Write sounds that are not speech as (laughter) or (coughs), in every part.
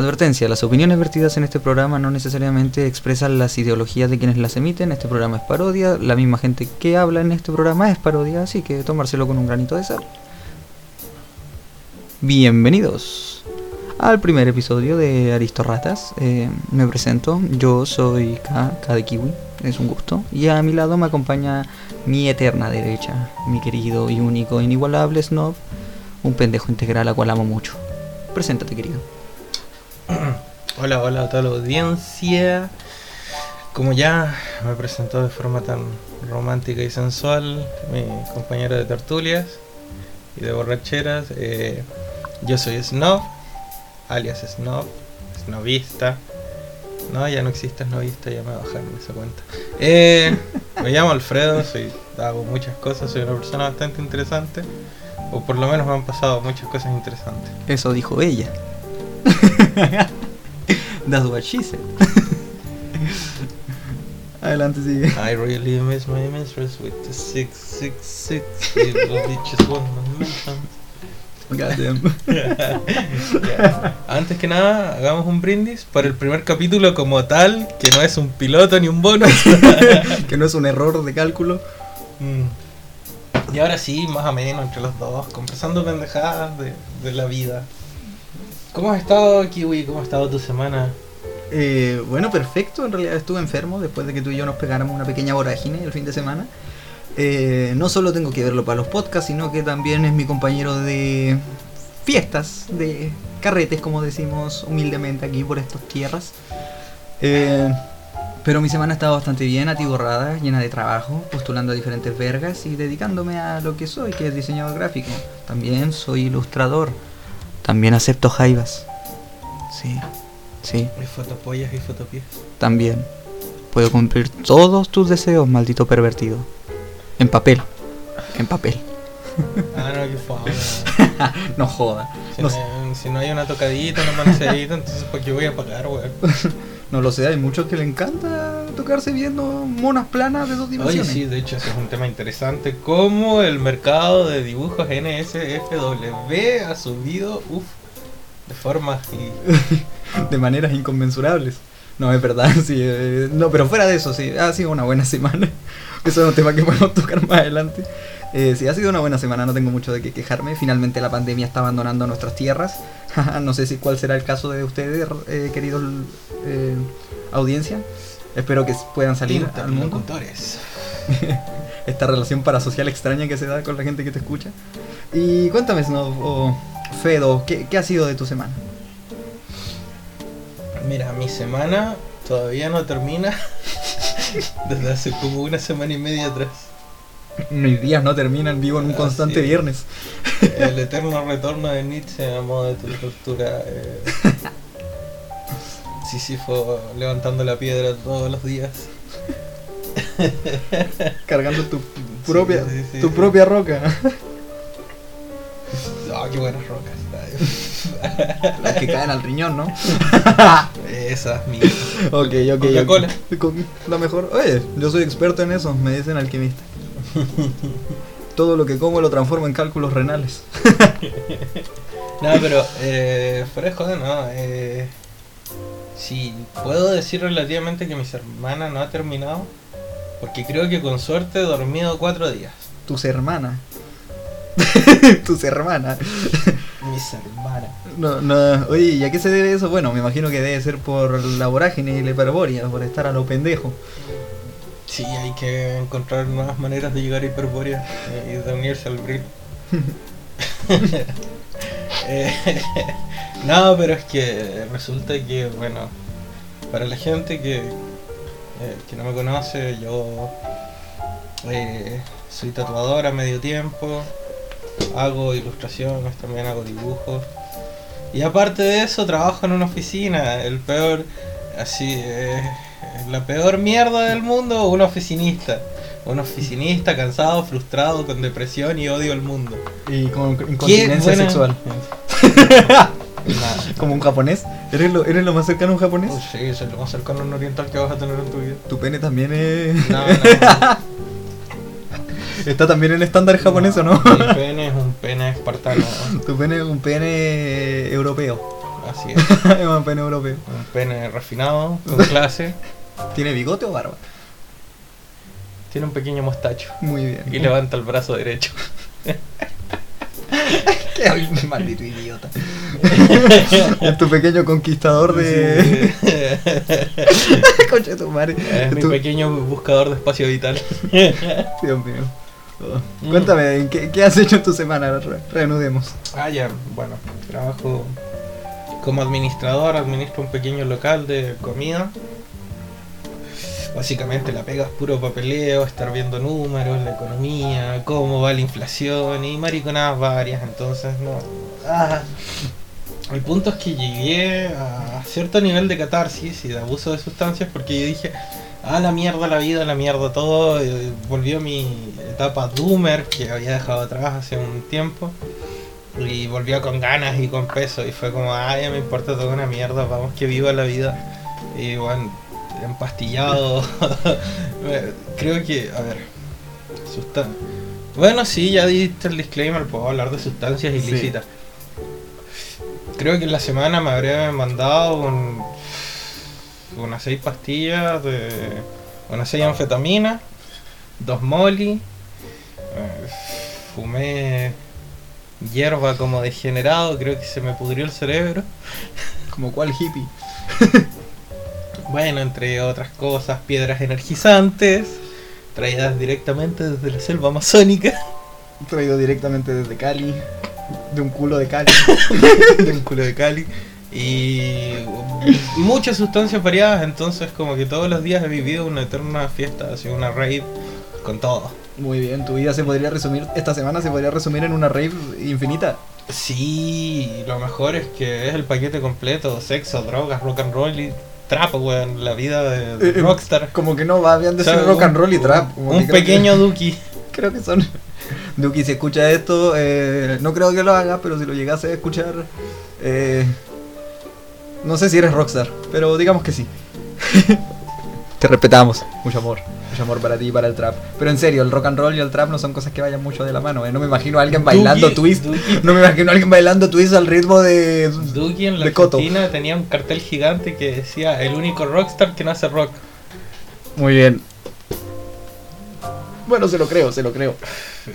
Advertencia, las opiniones vertidas en este programa no necesariamente expresan las ideologías de quienes las emiten, este programa es parodia, la misma gente que habla en este programa es parodia, así que tomárselo con un granito de sal. Bienvenidos al primer episodio de Aristorratas. Eh, me presento, yo soy K, de Kiwi, es un gusto, y a mi lado me acompaña mi eterna derecha, mi querido y único, inigualable Snob, un pendejo integral a cual amo mucho. Preséntate, querido. (clears throat) Hola, hola a toda la audiencia. Como ya me presentó de forma tan romántica y sensual mi compañero de tertulias y de borracheras, eh, yo soy Snob, alias Snob, Snobista. No, ya no existe Snobista, ya me bajaron esa cuenta. Eh, me llamo Alfredo, soy, hago muchas cosas, soy una persona bastante interesante. O por lo menos me han pasado muchas cosas interesantes. Eso dijo ella. (laughs) (laughs) That's what she said. (laughs) Adelante, sigue. I really miss my mistress with the 666 little (laughs) bitches want my mention. Goddamn. Ya. Antes que nada, hagamos un brindis para el primer capítulo como tal, que no es un piloto ni un bonus. que no es un error de cálculo. Mm. Y ahora sí, más o menos entre los dos, conversando pendejadas de, de la vida. ¿Cómo has estado, Kiwi? ¿Cómo ha estado tu semana? Eh, bueno, perfecto. En realidad estuve enfermo después de que tú y yo nos pegáramos una pequeña vorágine el fin de semana. Eh, no solo tengo que verlo para los podcasts, sino que también es mi compañero de fiestas, de carretes, como decimos humildemente aquí por estas tierras. Eh, pero mi semana ha estado bastante bien, atiborrada, llena de trabajo, postulando a diferentes vergas y dedicándome a lo que soy, que es diseñador gráfico. También soy ilustrador. También acepto jaivas. Sí, sí, Hay fotopollas y fotopies. también. Puedo cumplir todos tus deseos, maldito pervertido. En papel. En papel. Ah, no, qué fama. (laughs) no joda. Si No, no, si no hay una tocadita, una manoseadita, entonces ¿por qué voy a pagar, weón? No lo sé, hay muchos que le encanta tocarse viendo monas planas de dos Oye, dimensiones. sí, de hecho, ese es un tema interesante. Cómo el mercado de dibujos NSFW ha subido, uff, de forma y (laughs) de maneras inconmensurables. No, es verdad, (laughs) sí. eh, no, pero fuera de eso, sí, ha sido una buena semana. (laughs) Eso es un tema que podemos tocar más adelante. Eh, sí, ha sido una buena semana, no tengo mucho de qué quejarme. Finalmente la pandemia está abandonando nuestras tierras. (laughs) no sé si cuál será el caso de ustedes, eh, queridos eh, audiencia. Espero que puedan salir al mundo. (laughs) Esta relación parasocial extraña que se da con la gente que te escucha. Y cuéntame, Snob, o Fedo, ¿qué, ¿qué ha sido de tu semana? Mira, mi semana todavía no termina (laughs) desde hace como una semana y media atrás. (laughs) Mis días no terminan, vivo en un Ah, constante sí. viernes. (laughs) El (laughs) eterno retorno de Nietzsche a modo de tu tortura. Eh, Sísifo levantando la piedra todos los días. cargando tu propia, sí, sí, tu propia roca. Ah, qué buenas rocas. Las que caen al riñón, ¿no? Esas mismas. Ok, ok. Coca-Cola. ok. Con- La mejor. Oye, yo soy experto en eso, me dicen alquimista. (laughs) Todo lo que como lo transformo en cálculos renales. (laughs) No, pero eh, fuera de joder, no. Eh, sí, puedo decir relativamente que mi semana no ha terminado. Porque creo que con suerte he dormido cuatro días. Tus hermanas. (laughs) Tus hermanas. Mis hermanas. No, no. Oye, ¿y a qué se debe eso? Bueno, me imagino que debe ser por la vorágine y la hiperboria, por estar a lo pendejo. Sí, hay que encontrar nuevas maneras de llegar a Hiperbórea eh, y de unirse al Brill. (laughs) Eh, (laughs) no, pero es que resulta que, bueno, para la gente que, eh, que no me conoce, yo eh, soy tatuador a medio tiempo, hago ilustraciones, también hago dibujos. Y aparte de eso, trabajo en una oficina, el peor, así, eh, la peor mierda del mundo, un oficinista. Un oficinista cansado, frustrado, con depresión y odio al mundo. Y con incontinencia sexual. (laughs) Nada. Como un japonés. ¿Eres lo, ¿Eres lo más cercano a un japonés? Oh, sí, es lo más cercano a un oriental que vas a tener en tu vida. Tu pene también es. No, (laughs) no. Está también en estándar japonés o no? Mi (laughs) pene es un pene espartano. tu pene es un pene europeo. Así es. es un pene europeo. Un pene refinado, con clase. ¿Tiene bigote o barba? Tiene un pequeño mostacho. Muy bien. Y levanta el brazo derecho. (laughs) Qué maldito idiota. (laughs) es tu pequeño conquistador de. (laughs) Concha de tu madre. Es mi Tu- pequeño buscador de espacio vital. Dios mío. Oh. Mm. Cuéntame, ¿qué, ¿qué has hecho en tu semana? Re- Reanudemos. Ah, ya, bueno, trabajo como administrador, administro un pequeño local de comida. Básicamente la pega es puro papeleo, estar viendo números, la economía, cómo va la inflación y mariconadas varias, entonces no. Ah. El punto es que llegué a cierto nivel de catarsis y de abuso de sustancias porque yo dije, ah, la mierda la vida, la mierda todo, eh, volvió mi etapa doomer que había dejado atrás hace un tiempo y volvió con ganas y con peso y fue como, ah, ya me importa toda una mierda, vamos que viva la vida. Y bueno, empastillado, (laughs) creo que, a ver, sustan Bueno, sí, ya diste el disclaimer, puedo hablar de sustancias Sí. ilícitas. Creo que en la semana me habré mandado un, unas seis pastillas de. unas seis anfetaminas, dos molly, eh, fumé hierba como degenerado, creo que se me pudrió el cerebro. ¿Como cuál hippie? (laughs) Bueno, entre otras cosas, piedras energizantes, traídas directamente desde la selva amazónica. (laughs) Traído directamente desde Cali. De un culo de Cali. (laughs) de un culo de Cali. Y muchas sustancias variadas, entonces como que todos los días he vivido una eterna fiesta, así una rave con todo. Muy bien, tu vida se podría resumir, esta semana se podría resumir en una rave infinita. Sí, lo mejor es que es el paquete completo, sexo, drogas, rock and roll y trap, weón, la vida de, de Eh, eh, rockstar. Como que no va bien de O sea, ser rock un- and roll y trap. como Un pequeño que- (laughs) Duki. creo que son. Duki, si escucha esto, eh, no creo que lo haga, pero si lo llegase a escuchar, eh, no sé si eres rockstar, pero digamos que sí. (laughs) Te respetamos, mucho amor, mucho amor para ti y para el trap. Pero en serio, el rock and roll y el trap no son cosas que vayan mucho de la mano. eh. No me imagino a alguien bailando Duki- twist. No me imagino a alguien bailando twist al ritmo de. Duki en la de Coto. Argentina tenía un cartel gigante que decía el único rockstar que no hace rock. Muy bien. Bueno, se lo creo, se lo creo.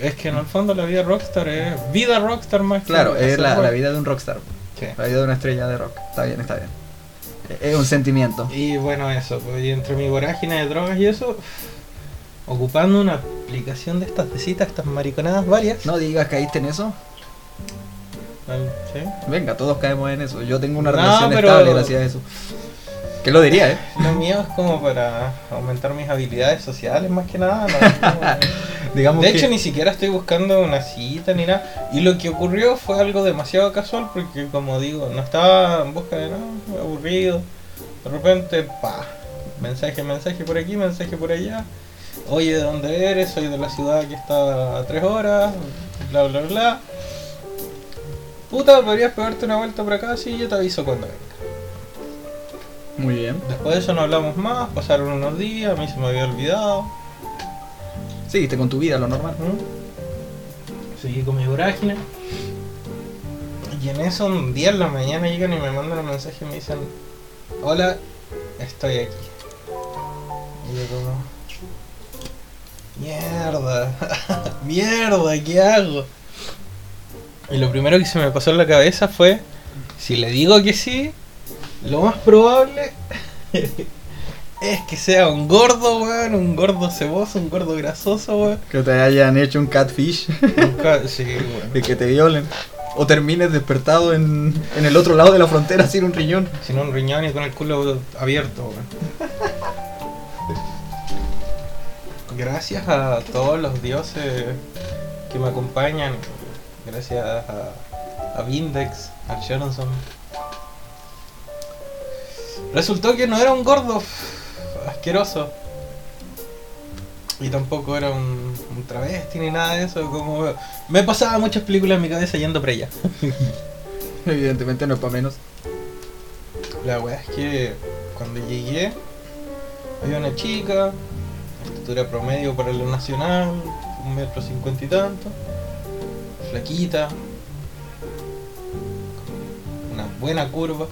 Es que en el fondo la vida rockstar es vida rockstar más que Claro, es la, la vida de un rockstar. Sí. La vida de una estrella de rock. Está bien, está bien. Es un sentimiento. Y bueno, eso, pues, y entre mi vorágine de drogas y eso, ocupando una aplicación de estas de citas, estas mariconadas varias. No digas caíste en eso. Venga, todos caemos en eso. Yo tengo una No, relación pero- estable gracias a eso. ¿Qué lo diría, eh? Lo mío es como para aumentar mis habilidades sociales más que nada. ¿no? (laughs) Digamos De que... hecho, ni siquiera estoy buscando una cita ni nada. Y lo que ocurrió fue algo demasiado casual porque, como digo, no estaba en busca de nada, aburrido. De repente, pa, mensaje, mensaje por aquí, mensaje por allá. Oye, ¿de dónde eres? Soy de la ciudad que está a tres horas, bla, bla, bla. Puta, podrías pegarte una vuelta por acá, sí, yo te aviso cuando venga. Muy bien. Después de eso no hablamos más, pasaron unos días, a mí se me había olvidado. Seguiste con tu vida, lo normal. Seguí con mi vorágine. Y en eso un día en la mañana llegan y me mandan un mensaje y me dicen, hola, estoy aquí. Y yo como, mierda, (laughs) mierda, ¿qué hago? Y lo primero que se me pasó en la cabeza fue, si le digo que sí, lo más probable es que sea un gordo, weón, un gordo ceboso, un gordo grasoso, weón. Que te hayan hecho un catfish Nunca, sí, weón. y que te violen. O termines despertado en, en el otro lado de la frontera sin un riñón. Sin un riñón y con el culo abierto, weón. Gracias a todos los dioses que me acompañan. Gracias a, a Vindex, a Johnson. Resultó que no era un gordo asqueroso. Y tampoco era un, un travesti ni nada de eso. Como me pasaba muchas películas en mi cabeza yendo para allá. (laughs) Evidentemente no es para menos. La weá es que cuando llegué había una chica, estatura promedio para lo nacional, un metro cincuenta y tanto, flaquita, una buena curva.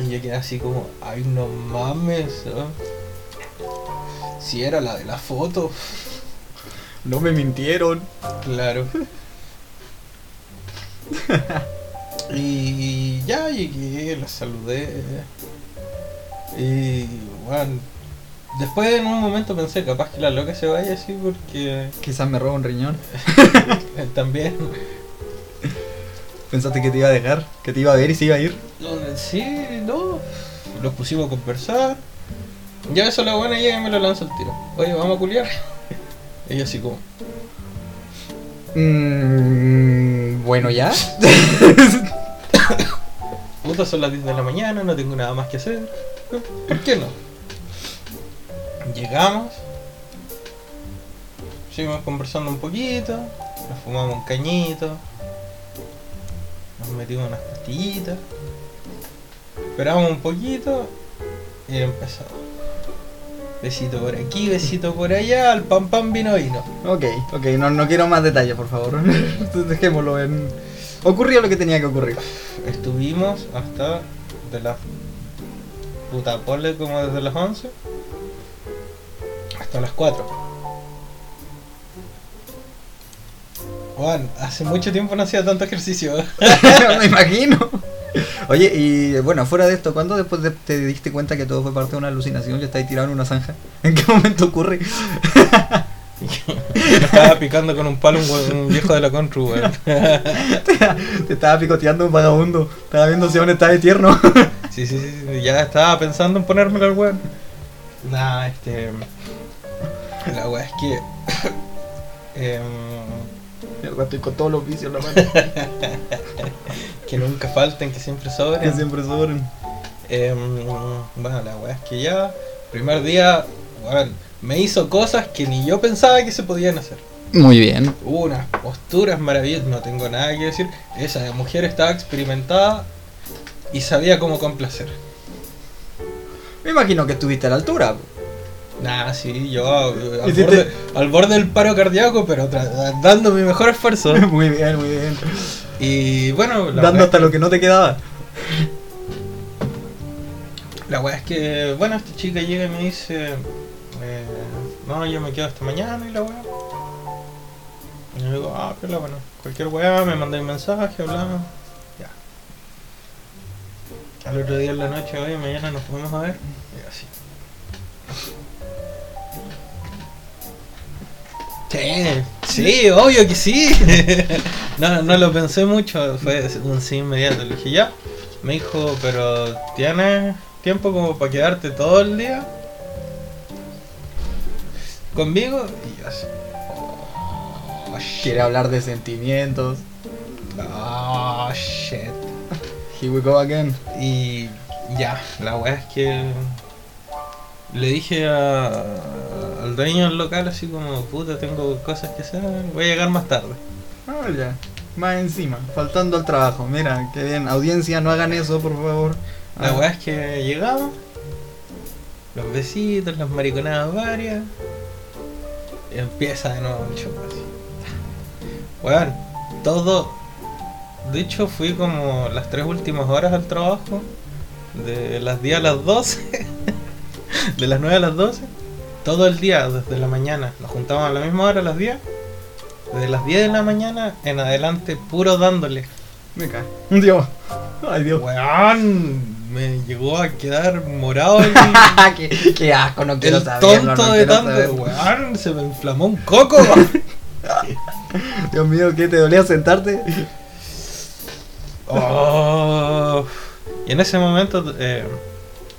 Y yo quedé así como, ay no mames. ¿no? Si era la de la foto. No me mintieron. Claro. (laughs) y ya llegué, la saludé. Y bueno, después en un momento pensé, capaz que la loca se vaya así porque Quizás me roba un riñón. (laughs) también. Pensaste que te iba a dejar, que te iba a ver y se iba a ir. Sí, no. Los pusimos a conversar. Ya eso la buena y me lo lanza el tiro. Oye, vamos a culiar. (laughs) Ella así como, Mm, bueno, ya. (coughs) puta, son las 10 de la mañana, no tengo nada más que hacer. ¿Por qué no? Llegamos. Seguimos conversando un poquito. Nos fumamos un cañito. Metimos unas pastillitas. Esperamos un poquito. Y empezó. Besito por aquí, besito por allá. Al pam pam vino vino. ok, ok, no, no quiero más detalles, por favor. (laughs) Dejémoslo en. Ocurrió lo que tenía que ocurrir. Estuvimos hasta de las puta pole como desde las 11 hasta las 4. Juan, hace mucho tiempo no hacía tanto ejercicio. (laughs) (laughs) Me imagino. Oye, y bueno, fuera de esto, ¿cuándo después de- te diste cuenta que todo fue parte de una alucinación? Ya estáis tirado en una zanja. ¿En qué momento ocurre? Me (laughs) estaba picando con un palo un, viejo de la Contru, weón. Te estaba picoteando un vagabundo. Estaba viendo si aún estaba tierno. Sí, sí, sí, sí, ya estaba pensando en ponérmelo al weón. Nah, este. La weá es que. (coughs) em, Mierda, estoy con todos los vicios en la mano. (laughs) que nunca falten, que siempre sobren. que siempre sobren. Em, bueno, la weá es que ya, primer día, weón, me hizo cosas que ni yo pensaba que se podían hacer. Muy bien. Hubo unas posturas maravillosas, no tengo nada que decir. Esa mujer estaba experimentada y sabía cómo complacer. Me imagino que estuviste a la altura. Nah, sí, yo al, borde, al borde del paro cardíaco, pero dando mi mejor esfuerzo. (laughs) Muy bien, muy bien. Y bueno, la Dando hasta lo que no te quedaba. La weá es que, bueno, esta chica llega y me dice, eh, no, yo me quedo hasta mañana y la weá. Y yo digo, ah, pero bueno, cualquier weá, me mandé un mensaje, hablamos, ya. Al otro día en la noche, oye, mañana nos podemos a ver. Y así. Sí, sí, obvio que sí. (laughs) no, no lo pensé mucho, fue un sí inmediato. Le dije, ya. Me dijo, pero ¿tienes tiempo como para quedarte todo el día conmigo? Y yo así. Oh, Quiere hablar de sentimientos. Oh, shit. Here we go again. Y ya, la weá es que le dije a- al dueño del local así como, puta, tengo cosas que hacer, voy a llegar más tarde. Ah, ya. Más encima, faltando al trabajo. Mira, qué bien. Audiencia, no hagan eso, por favor. La Ah, weá es que llegamos, los besitos, las mariconadas varias, y empieza de nuevo el show así. Weón, todo. De hecho, fui como las tres últimas horas al trabajo, de las 10 a las 12, (laughs) de las 9 a las 12, todo el día, desde la mañana. Nos juntamos a la misma hora, a las 10. Desde las 10 de la mañana en adelante, puro dándole. Me cae. (laughs) Dios. Ay, Dios. Weón, me llegó a quedar morado el, (laughs) qué, qué asco, no quiero el saberlo. tonto no de quiero tanto. saberlo. Weón, se me inflamó un coco. Dios mío, ¿qué te dolía sentarte? Oh. Y en ese momento eh,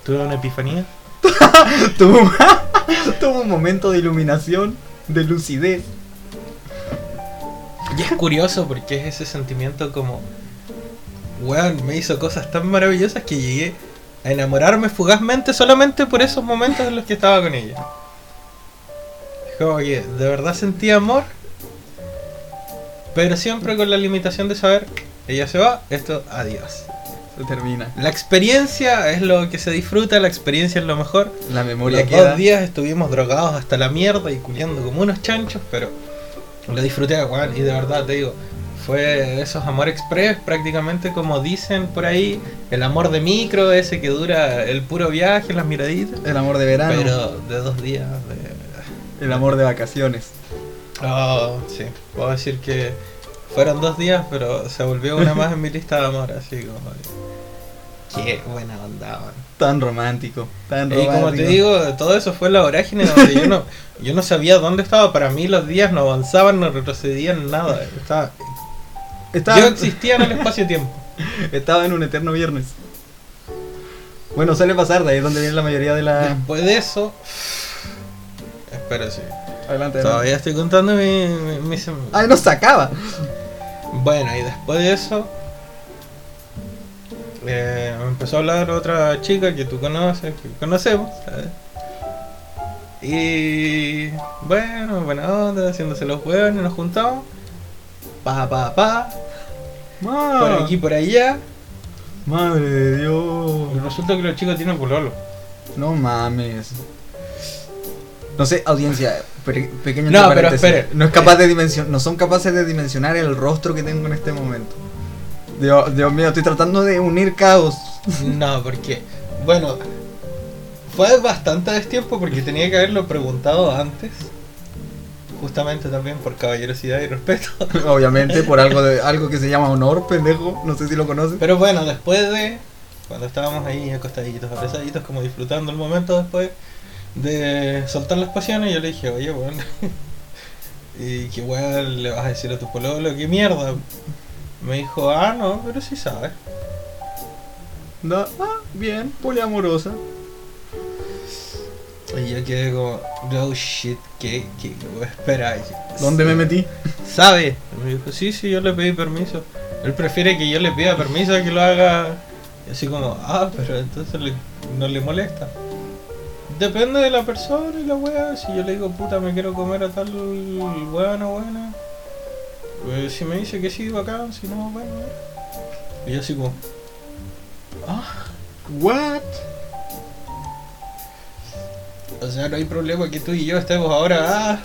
tuve una epifanía. (laughs) (laughs) Tuvo, un momento de iluminación, de lucidez. Y es curioso porque es ese sentimiento como. Weón, me hizo cosas tan maravillosas que llegué a enamorarme fugazmente solamente por esos momentos en los que estaba con ella. Como que de verdad sentí amor, pero siempre con la limitación de saber, ella se va, esto, adiós. Termina. La experiencia es lo que se disfruta, la experiencia es lo mejor. La memoria Los queda. dos días estuvimos drogados hasta la mierda y culiando como unos chanchos, pero lo disfruté, weón. Y de verdad te digo, fue esos amor express, prácticamente como dicen por ahí, el amor de micro, ese que dura el puro viaje, las miraditas. El amor de verano. Pero de dos días. De... El amor de vacaciones. Oh, sí. Puedo decir que fueron dos días, pero se volvió una más en mi lista de amor, así como. Qué buena onda, man. Tan romántico, tan Y romántico. como te digo, todo eso fue la vorágine donde yo no, yo no sabía dónde estaba. Para mí los días no avanzaban, no retrocedían, nada. Estaba, estaba, Yo existía en el espacio-tiempo. (laughs) estaba en un eterno viernes. Bueno, suele pasar, de ahí es donde viene la mayoría de la... Después de eso... Espera, sí. Adelante. Todavía estoy contando mi, mi- mi sem- Ay, no se acaba. Bueno, y después de eso... eh, me empezó a hablar otra chica que tú conoces, que conocemos, ¿sabes? Y bueno, buena onda, haciéndose los huevos, nos juntamos. Pa, pa, pa, Ma- por aquí, por allá. Madre de Dios. Y resulta que los chicos tienen pololo. No mames. No sé, audiencia, pe- pequeño No, pero espere. No es capaz de dimensionar, no son capaces de dimensionar el rostro que tengo en este momento. Dios, Dios mío, estoy tratando de unir caos. (laughs) No, porque, bueno, fue bastante destiempo porque tenía que haberlo preguntado antes. Justamente también por caballerosidad y respeto. (laughs) Obviamente, por algo de (laughs) algo que se llama honor, pendejo. No sé si lo conoces. Pero bueno, después de, cuando estábamos ahí acostaditos, abrazaditos, como disfrutando el momento después de soltar las pasiones, yo le dije, oye, bueno, (laughs) y qué weón le vas a decir a tu pololo, qué mierda. Me dijo, ah, no, pero sí sabes. No, ah, bien, poliamorosa. Y yo quedé como, oh shit, ¿qué, qué, espera? ¿Dónde me metí? ¿Sabe? Y me dijo, sí, sí, yo le pedí permiso. Él prefiere que yo le pida permiso a que lo haga. Y así como, ah, pero entonces le- no le molesta. Depende de la persona y la wea. Si yo le digo, puta, me quiero comer a tal weona buena. Pues si me dice que sí, bacán, si no, bueno. Y yo así como, ah, What? o sea, no hay problema que tú y yo estemos ahora, ah,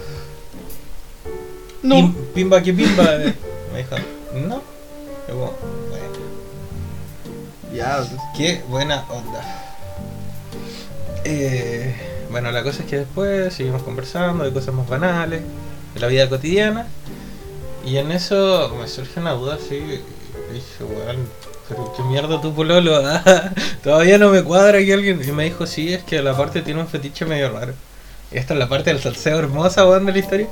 No. Pim- pimba que pimba. eh. Me dijo, no. Yo como, bueno, Ya, pues, qué buena onda. Eh, bueno, la cosa es que después seguimos conversando de cosas más banales, de la vida cotidiana. Y en eso me surge una duda así. Dije, weón, pero qué mierda tu pololo. ah, (laughs) Todavía no me cuadra que alguien. Y me dijo, sí, es que la parte tiene un fetiche medio raro. Esta es la parte del salseo hermosa, weón, de la historia.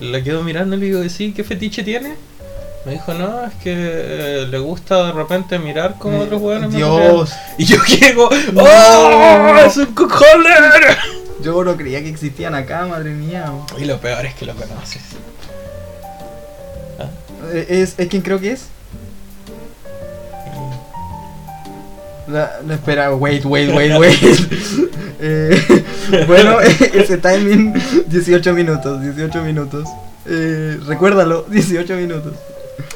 La quedo mirando y le digo, sí, ¿qué fetiche tiene? Me dijo, no, es que eh, le gusta de repente mirar como otros weones. me Dios, y yo (laughs) llego, No. ¡Oh! ¡Es un cockholder! yo no creía que existían acá, madre mía. Y lo peor es que lo conoces. Eh, ¿Es, ¿Es quién creo que es? La, la- espera, wait, wait, wait, (laughs) wait. Eh, (laughs) bueno, ese timing, 18 minutos, 18 minutos. Eh, recuérdalo, 18 minutos.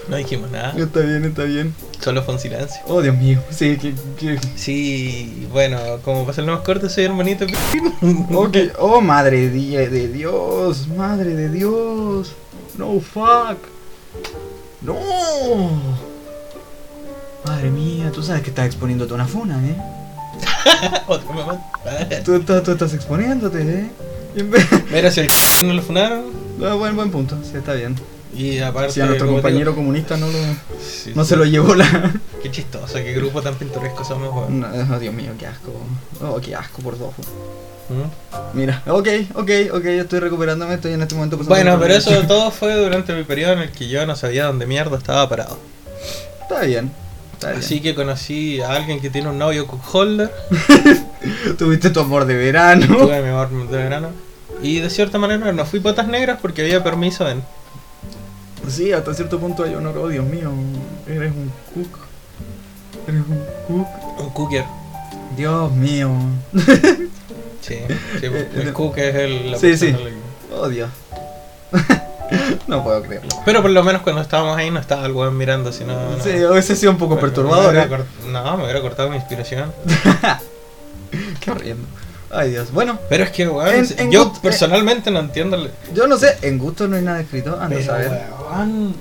No dijimos nada, Está bien, está bien. solo fue un silencio. Oh, Dios mío. Sí, que... que... Sí, bueno, como para hacerlo más corto, soy hermanito. (laughs) Ok, Oh, madre de, Dios, madre de Dios. No, fuck. No. Madre mía, tú sabes que estás exponiéndote a una funa, ¿eh? (laughs) Otro mamá. Tú, estás- tú estás exponiéndote, ¿eh? Mira, si el (laughs) no lo funaron. No, buen, buen punto, sí, está bien. Y aparte. Si a nuestro compañero digo- comunista no lo, Sí, no sí. se lo llevó la... Qué chistoso, qué grupo tan pintoresco somos, weón. No, oh, Dios mío, qué asco. Oh, qué asco por dos. ¿Mm? Mira, ok, ok, ok, yo estoy recuperándome, estoy en este momento Bueno, pero eso (laughs) todo fue durante mi periodo en el que yo no sabía dónde mierda estaba parado. Está bien, está bien. Así que conocí a alguien que tiene un novio cookholder. (laughs) Tuviste tu amor de verano. Tuve mi amor de verano. Y de cierta manera no fui patas negras porque había permiso en. Sí, hasta cierto punto hay honor. Oh, Dios mío, eres un cook. Eres un cook. Un cooker. Dios mío. (laughs) Sí, sí Eh, el eh, cook es el. la sí, sí. Oh, Dios. (laughs) no puedo creerlo. Pero por lo menos cuando estábamos ahí no estaba el weón mirando, sino. no. Sí, hubiese sido un poco perturbador. me ¿eh? cort- No, me hubiera cortado mi inspiración. (laughs) Qué horriendo. Ay, Dios. Bueno, Pero es que, weón, En- en yo gut- personalmente no entiendo. yo no sé, en gusto no hay nada escrito. Anda a saber. weón,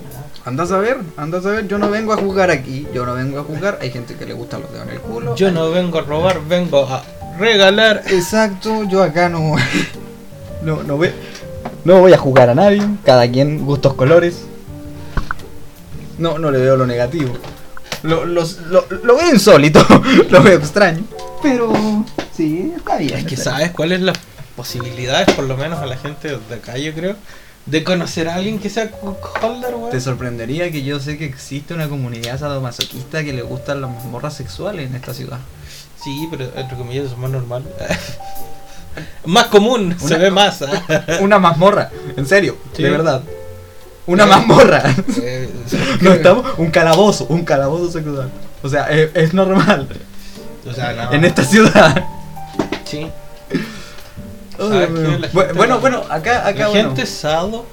Anda a saber, anda a saber, yo no vengo a jugar aquí, yo no vengo a jugar, hay gente que le gusta los dedos en el culo. Yo no vengo a robar, vengo a regalar. Exacto, yo acá no. (laughs) No, no, ve, no voy a jugar a nadie, cada quien gustos colores. No, no le veo lo negativo. Lo, los- lo, lo veo insólito, (laughs) lo veo extraño. Pero sí, está bien. Es que sabes cuáles las posibilidades, por lo menos a la gente de acá, yo creo, de conocer a alguien que sea holder, weón. Te sorprendería que yo sé que existe una comunidad sadomasoquista que le gustan las mazmorras sexuales en esta ciudad. Sí, pero entre comillas es más normal. (laughs) más común, se Una- ve más. ¿ah? (laughs) Una mazmorra, en serio, Sí. de verdad. Una mazmorra. (laughs) Eh, No estamos, un calabozo, un calabozo sexual. O sea, es, es normal O sea, no. en esta ciudad. Sí. Bueno, bueno, acá, acá La bueno. gente sado,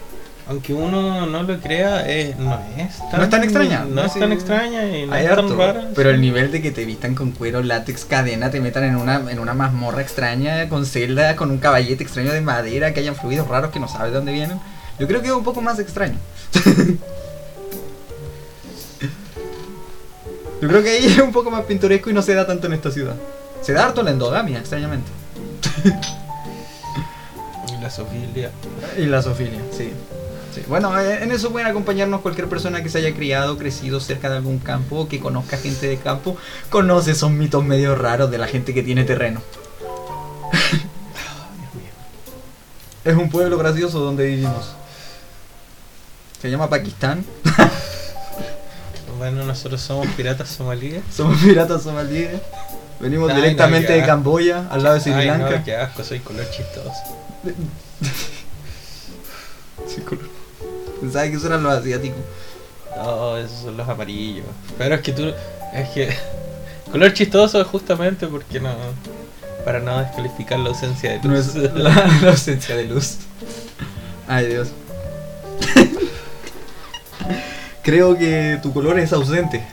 aunque uno no lo crea, eh, no es tan, No es tan extraña, No ¿no? es Sí. tan extraña y no Hay es harto, tan rara. pero sí. el nivel de que te vistan con cuero, látex, cadena, te metan en una, en una mazmorra extraña, con celda, con un caballete extraño de madera, que hayan fluidos raros que no sabes de dónde vienen. Yo creo que es un poco más extraño. (laughs) Yo creo que ahí es un poco más pintoresco y no se da tanto en esta ciudad. Se da harto la endogamia, extrañamente. (laughs) Y la sofilia. Y la zoofilia, sí. Sí. Bueno, eh, en eso pueden acompañarnos cualquier persona que se haya criado, crecido cerca de algún campo, o que conozca gente de campo, conoce esos mitos medio raros de la gente que tiene terreno. (laughs) Es un pueblo gracioso donde vivimos. Se llama Pakistán. (laughs) Bueno, nosotros somos piratas somalíes. Somos piratas somalíes. Venimos Ay, directamente de. Camboya, al lado de Sri Ay, Lanka. no, qué asco, soy color chistoso. (laughs) Sí, color. Pensaba que eso eran los asiáticos. No, esos son los amarillos. Pero es que tú. Es que. (laughs) Color chistoso es justamente porque no. Para no descalificar la ausencia de No luz. es la, la (laughs) ausencia de luz. Ay, Dios. Creo que tu color es ausente.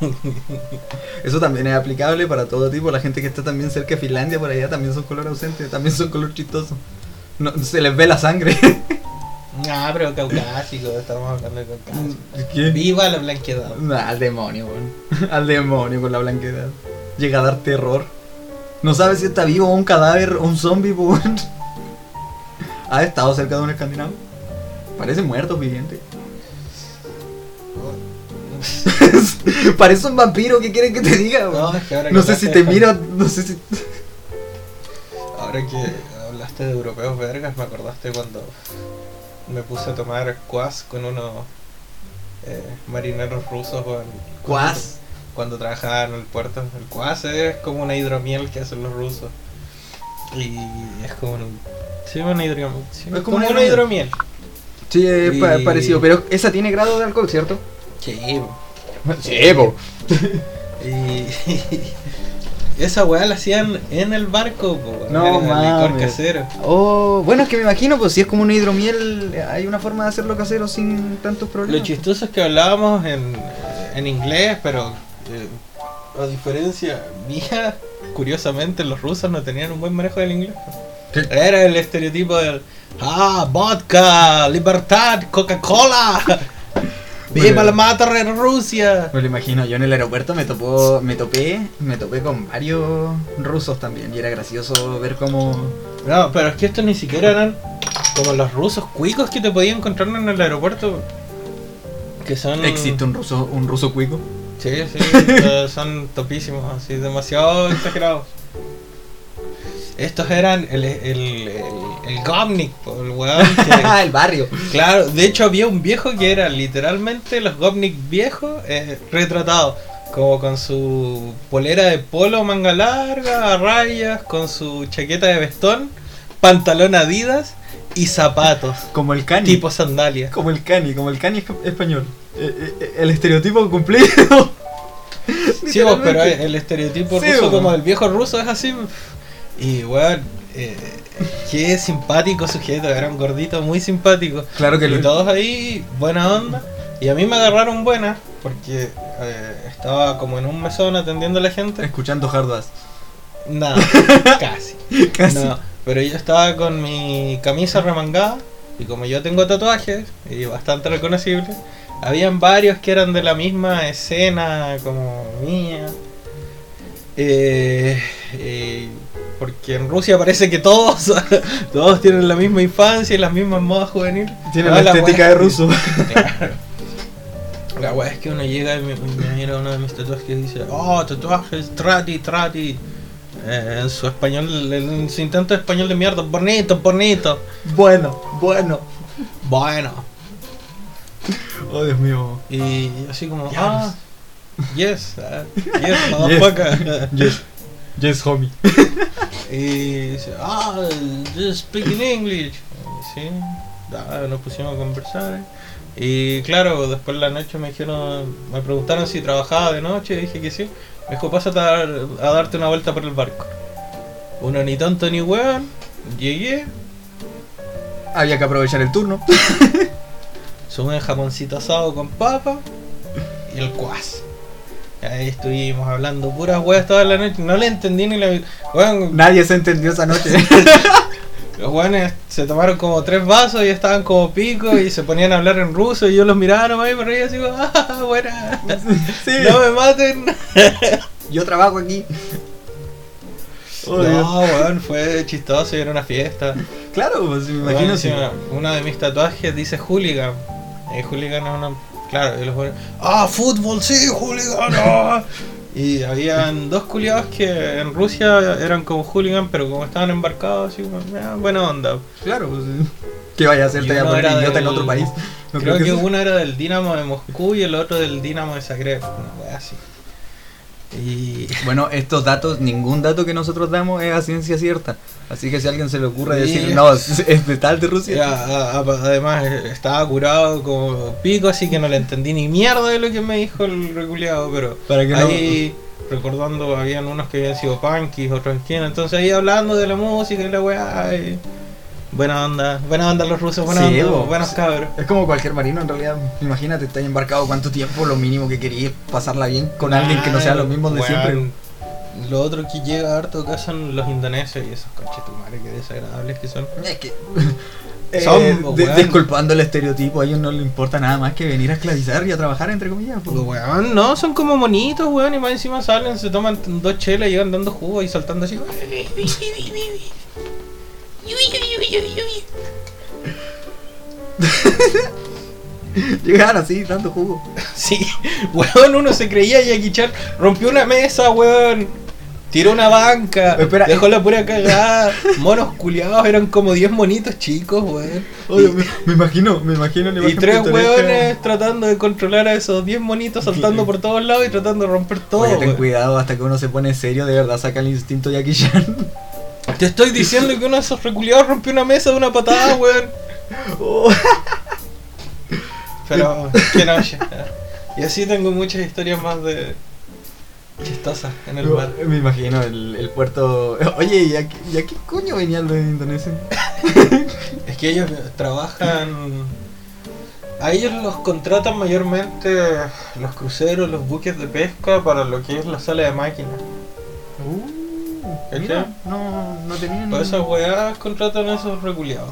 (laughs) Eso también es aplicable para todo tipo. La gente que está también cerca de Finlandia, por allá, también son color ausente, también son color chistoso. No, se les ve la sangre. (laughs) Ah, pero caucásico, estamos hablando de caucásico. ¿Qué? Viva la blanquedad. Nah, al demonio, weón. (laughs) Al demonio con la blanquedad. Llega a dar terror. No sabes si está vivo o un cadáver o un zombie, weón. ¿Ha estado cerca de un escandinavo? Parece muerto, viviente. (laughs) Parece un vampiro, ¿qué quieren que te diga? No, es que ahora No que sé si te mira, no sé si... (laughs) (laughs) Ahora que hablaste de europeos vergas, me acordaste cuando me puse a tomar cuas con unos eh, marineros rusos. weón. ¿Cuas? Cuando trabajaba en el puerto. El cuas es como una hidromiel que hacen los rusos. Y es como un. Sí, una hidromiel. Sí, Es como como una hidromiel. Sí, es Y- parecido, pero esa tiene grado de alcohol, ¿cierto? Sí, Sí, po. Y. Esa weá la hacían en el barco, po, No en el licor casero. Oh, bueno, es que me imagino, pues si es como una hidromiel, hay una forma de hacerlo casero sin tantos Lo problemas. chistoso es que hablábamos en, en inglés, pero eh, a diferencia mía, curiosamente los rusos no tenían un buen manejo del inglés. ¿Qué? Era el estereotipo del Ah, vodka, libertad, Coca-Cola. ¡Viva Bueno. la madre de Rusia! Me lo imagino, yo en el aeropuerto me topó, me topé, me topé con varios rusos también y era gracioso ver cómo No, pero es que estos ni siquiera eran como los rusos cuicos que te podían encontrar en el aeropuerto. Que son. existe un ruso, un ruso cuico. Sí, sí, (laughs) son topísimos, así, demasiado exagerados. Estos eran el, el, el, el Gomnik, el weón (laughs) que- el barrio. Claro, de hecho había un viejo que era literalmente los Gomnik viejos eh, retratados. Como con su polera de polo manga larga, a rayas, con su chaqueta de vestón, pantalón adidas y zapatos, Como el cani. tipo sandalias. Como el cani, como el cani esp- español. Eh, eh, el estereotipo cumplido. (laughs) Sí, vos, pero el estereotipo Sí, ruso vos. como el viejo ruso es así. Y weón, eh, qué simpático sujeto, era un gordito muy simpático. Claro que Y lo- todos ahí, buena onda. Y a mí me agarraron buena, porque eh, estaba como en un mesón atendiendo a la gente. escuchando hard ass. No, (laughs) casi. Casi. No, pero yo estaba con mi camisa remangada Y como yo tengo tatuajes, y bastante reconocibles, habían varios que eran de la misma escena como mía. Eh, eh, porque en Rusia parece que todos (laughs) todos tienen la misma infancia y las mismas modas juveniles. Tiene No, la estética de ruso. (laughs) Claro. La weá es que uno llega y me, me mira uno de mis tatuajes y dice, oh, tatuajes, trati, trati. Eh, en su español, en su intento de español de mierda, bonito, bonito. Bueno, bueno. Bueno. Oh, Dios mío. Y así como, Yes. ah, yes, ah, (laughs) yes, motherfucker. Yes. Yes, homie. Y dice, ah, just speak in English. Y sí, nos pusimos a conversar. Y claro, después de la noche me dijeron, me preguntaron si trabajaba de noche, dije que sí. Me dijo, pásate a, dar- a darte una vuelta por el barco. Uno ni tonto ni weón, llegué, Había que aprovechar el turno. (laughs) sumé jamoncito asado con papa y el cuas. Ahí estuvimos hablando puras weas toda la noche, no le entendí ni la... Weón, Nadie se entendió esa noche. (laughs) Los weones se tomaron como tres vasos y estaban como pico y se ponían a hablar en ruso y yo los miraba nomás y me reía así ah, buena, sí. no me maten. Yo trabajo aquí. Oh, no, weón, fue chistoso y era una fiesta. Claro, pues me imagino Uno de mis tatuajes dice hooligan. Y hooligan es una... Claro, y los weones, ah, fútbol, sí, hooligan. ah". (laughs) Y habían dos culiados que en Rusia eran como hooligan, pero como estaban embarcados, así "Ah, buena onda. Claro, pues. ¿Qué vaya a hacer? Te voy a poner en otro país. (laughs) No creo, que, sea- uno era del Dinamo de Moscú y el otro del Dinamo de Zagreb, una wea así. Y (laughs) Bueno, estos datos, ningún dato que nosotros damos es a ciencia cierta. Así que si a alguien se le ocurre decir, no, es de tal de Rusia. a- a- además eh, estaba curado como pico, así que no le entendí ni mierda de lo que me dijo el reculeado, pero Para que no- ahí recordando habían unos que habían sido punkis, otros quién, entonces ahí hablando de la música y la weá. y Buena onda, buena onda los rusos, buena Sí, onda, bo. buenos cabros. Es como cualquier marino en realidad. Imagínate, estás embarcado cuánto tiempo, lo mínimo que querías pasarla bien con alguien que no sea lo mismo de siempre. Lo otro que llega harto acá son los indonesios y esos conchetumares que desagradables que son. Es que. Son, eh, de- disculpando el estereotipo, a ellos no les importa nada más que venir a esclavizar y a trabajar, entre comillas. pues. Pues, weón, no, son como monitos, weón, y más encima salen, se toman dos chelas y llegan dando jugo y saltando así. (laughs) Llegar así, dando jugo. Sí, weón, uno se creía Jackie Chan, rompió una mesa, weón. Tiró una banca, Espera, dejó la pura cagada. Monos culiados, eran como 10 monitos chicos, weón. Oye, Y- me, me imagino, me imagino la Y tres hueones tratando de controlar a esos 10 monitos saltando por todos lados y tratando de romper todo. Oye, ten weón. cuidado, hasta que uno se pone serio, de verdad saca el instinto Jackie Chan. Te estoy diciendo que uno de esos reculiados rompió una mesa de una patada, weón. Oh. Pero, qué noche. Y así tengo muchas historias más de chistosas en el mar. Me imagino el, el puerto. Oye, ¿y a, qué- y a qué coño venían los de Indonesia? (laughs) Es que ellos trabajan. A ellos los contratan mayormente los cruceros, los buques de pesca para lo que es la sala de máquinas. Uh. Mira, no, no tenían. Todas esas weas contratan a esos reculeados.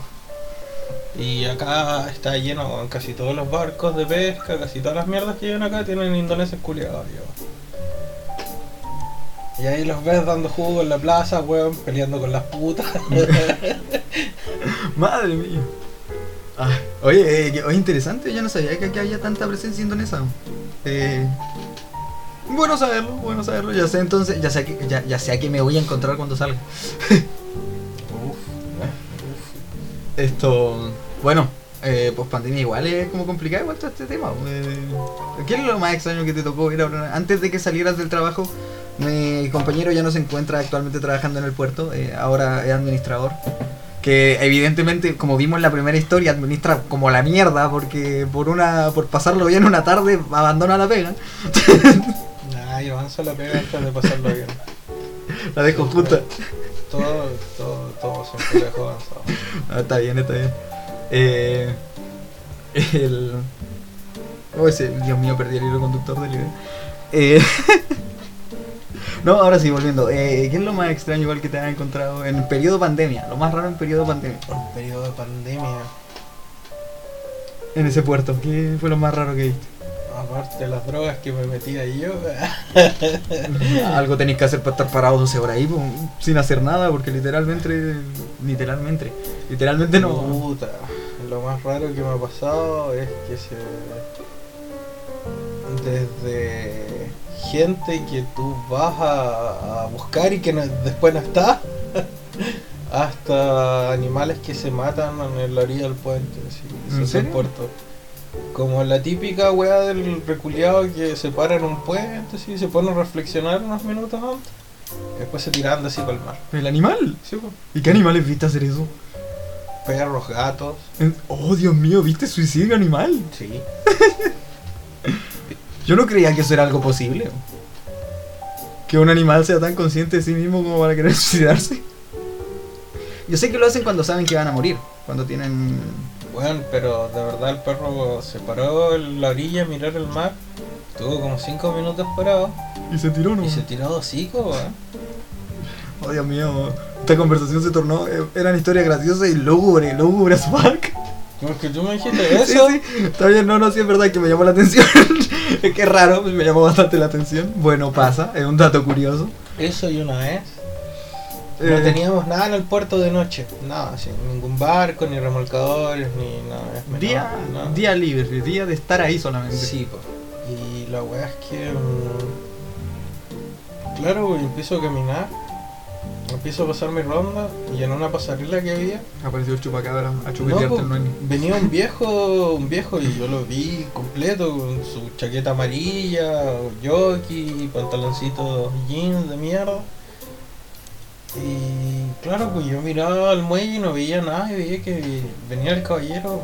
Y acá está lleno, weón, casi todos los barcos de pesca, casi todas las mierdas que llegan acá tienen indoneses culiados. Y ahí los ves dando jugo en la plaza, weón, peleando con las putas. (laughs) Madre mía. Ah, oye, eh, que- oye, interesante, yo no sabía que aquí había tanta presencia indonesa. Eh, bueno saberlo, bueno saberlo. Ya sé entonces, ya sé, que, ya, ya sé a qué me voy a encontrar cuando salga. Uf, (laughs) Esto, bueno, eh, pues pandemia igual es como complicado igual todo este tema. Eh, ¿Qué es lo más extraño que te tocó ver ahora? Antes de que salieras del trabajo, mi compañero ya no se encuentra actualmente trabajando en el puerto, eh, ahora es administrador. Que evidentemente, como vimos en la primera historia, administra como la mierda porque por una por pasarlo bien una tarde abandona la pega. (laughs) Yo avanzo la pega antes de pasarlo bien. La dejo justa. Todo, todo, todo siempre lo dejo avanzado. Ah, está bien, está bien. Eh, el. Oh, ese, Dios mío, perdí el hilo conductor del video. Eh, (laughs) no, ahora sí, volviendo. Eh, ¿Qué es lo más extraño igual que te has encontrado en periodo pandemia? Lo más raro en periodo pandemia. En periodo de pandemia. en ese puerto? ¿Qué fue lo más raro que viste? Aparte de las drogas que me metía yo. (laughs) Algo tenéis que hacer para estar parado 12 horas ahí, sin hacer nada, porque literalmente, literalmente, literalmente no. Puta, lo más raro que me ha pasado es que se. Desde gente que tú vas a, a buscar y que no- después no está, (laughs) hasta animales que se matan en la orilla del puente. así, ¿En serio? el puerto. Como la típica weá del reculeado que se para en un puente así, y se pone a reflexionar unos minutos antes. y Después se tiran así para el mar. ¿El animal? Sí, pues. ¿Y qué animales viste hacer eso? Perros, gatos. En- Oh, Dios mío, ¿viste suicidio animal? Sí. (laughs) Yo no creía que eso era algo posible. Que un animal sea tan consciente de sí mismo como para querer suicidarse. Yo sé que lo hacen cuando saben que van a morir. Cuando tienen... Bueno, pero de verdad el perro se paró en la orilla a mirar el mar. Estuvo como 5 minutos parado. Y se tiró, ¿no? Y se tiró dos hocicos, weón. Oh, Dios mío. Esta conversación se tornó... eh, Eran historias graciosas y lúgubre, lúgubre as fuck. (laughs) Porque tú me dijiste eso. Sí, sí. Está bien, no, no, sí es verdad que me llamó la atención. (laughs) es que es raro, me llamó bastante la atención. Bueno, pasa, es un dato curioso. Eso y una vez. No Eh, teníamos nada en el puerto de noche. Nada, ningún barco, ni remolcadores, ni nada. Día, nada. día libre, día de estar ahí solamente. Sí, po. Y la weá es que. mm, claro, güey, empiezo a caminar. Empiezo a pasar mi ronda. Y en una pasarela que había. Apareció el chupacabra a No, chupetearte po, el venía un viejo, un viejo y yo lo vi completo con su chaqueta amarilla, jockey, pantaloncito jeans de mierda. Y claro, pues yo miraba al muelle y no veía nada y veía que venía el caballero.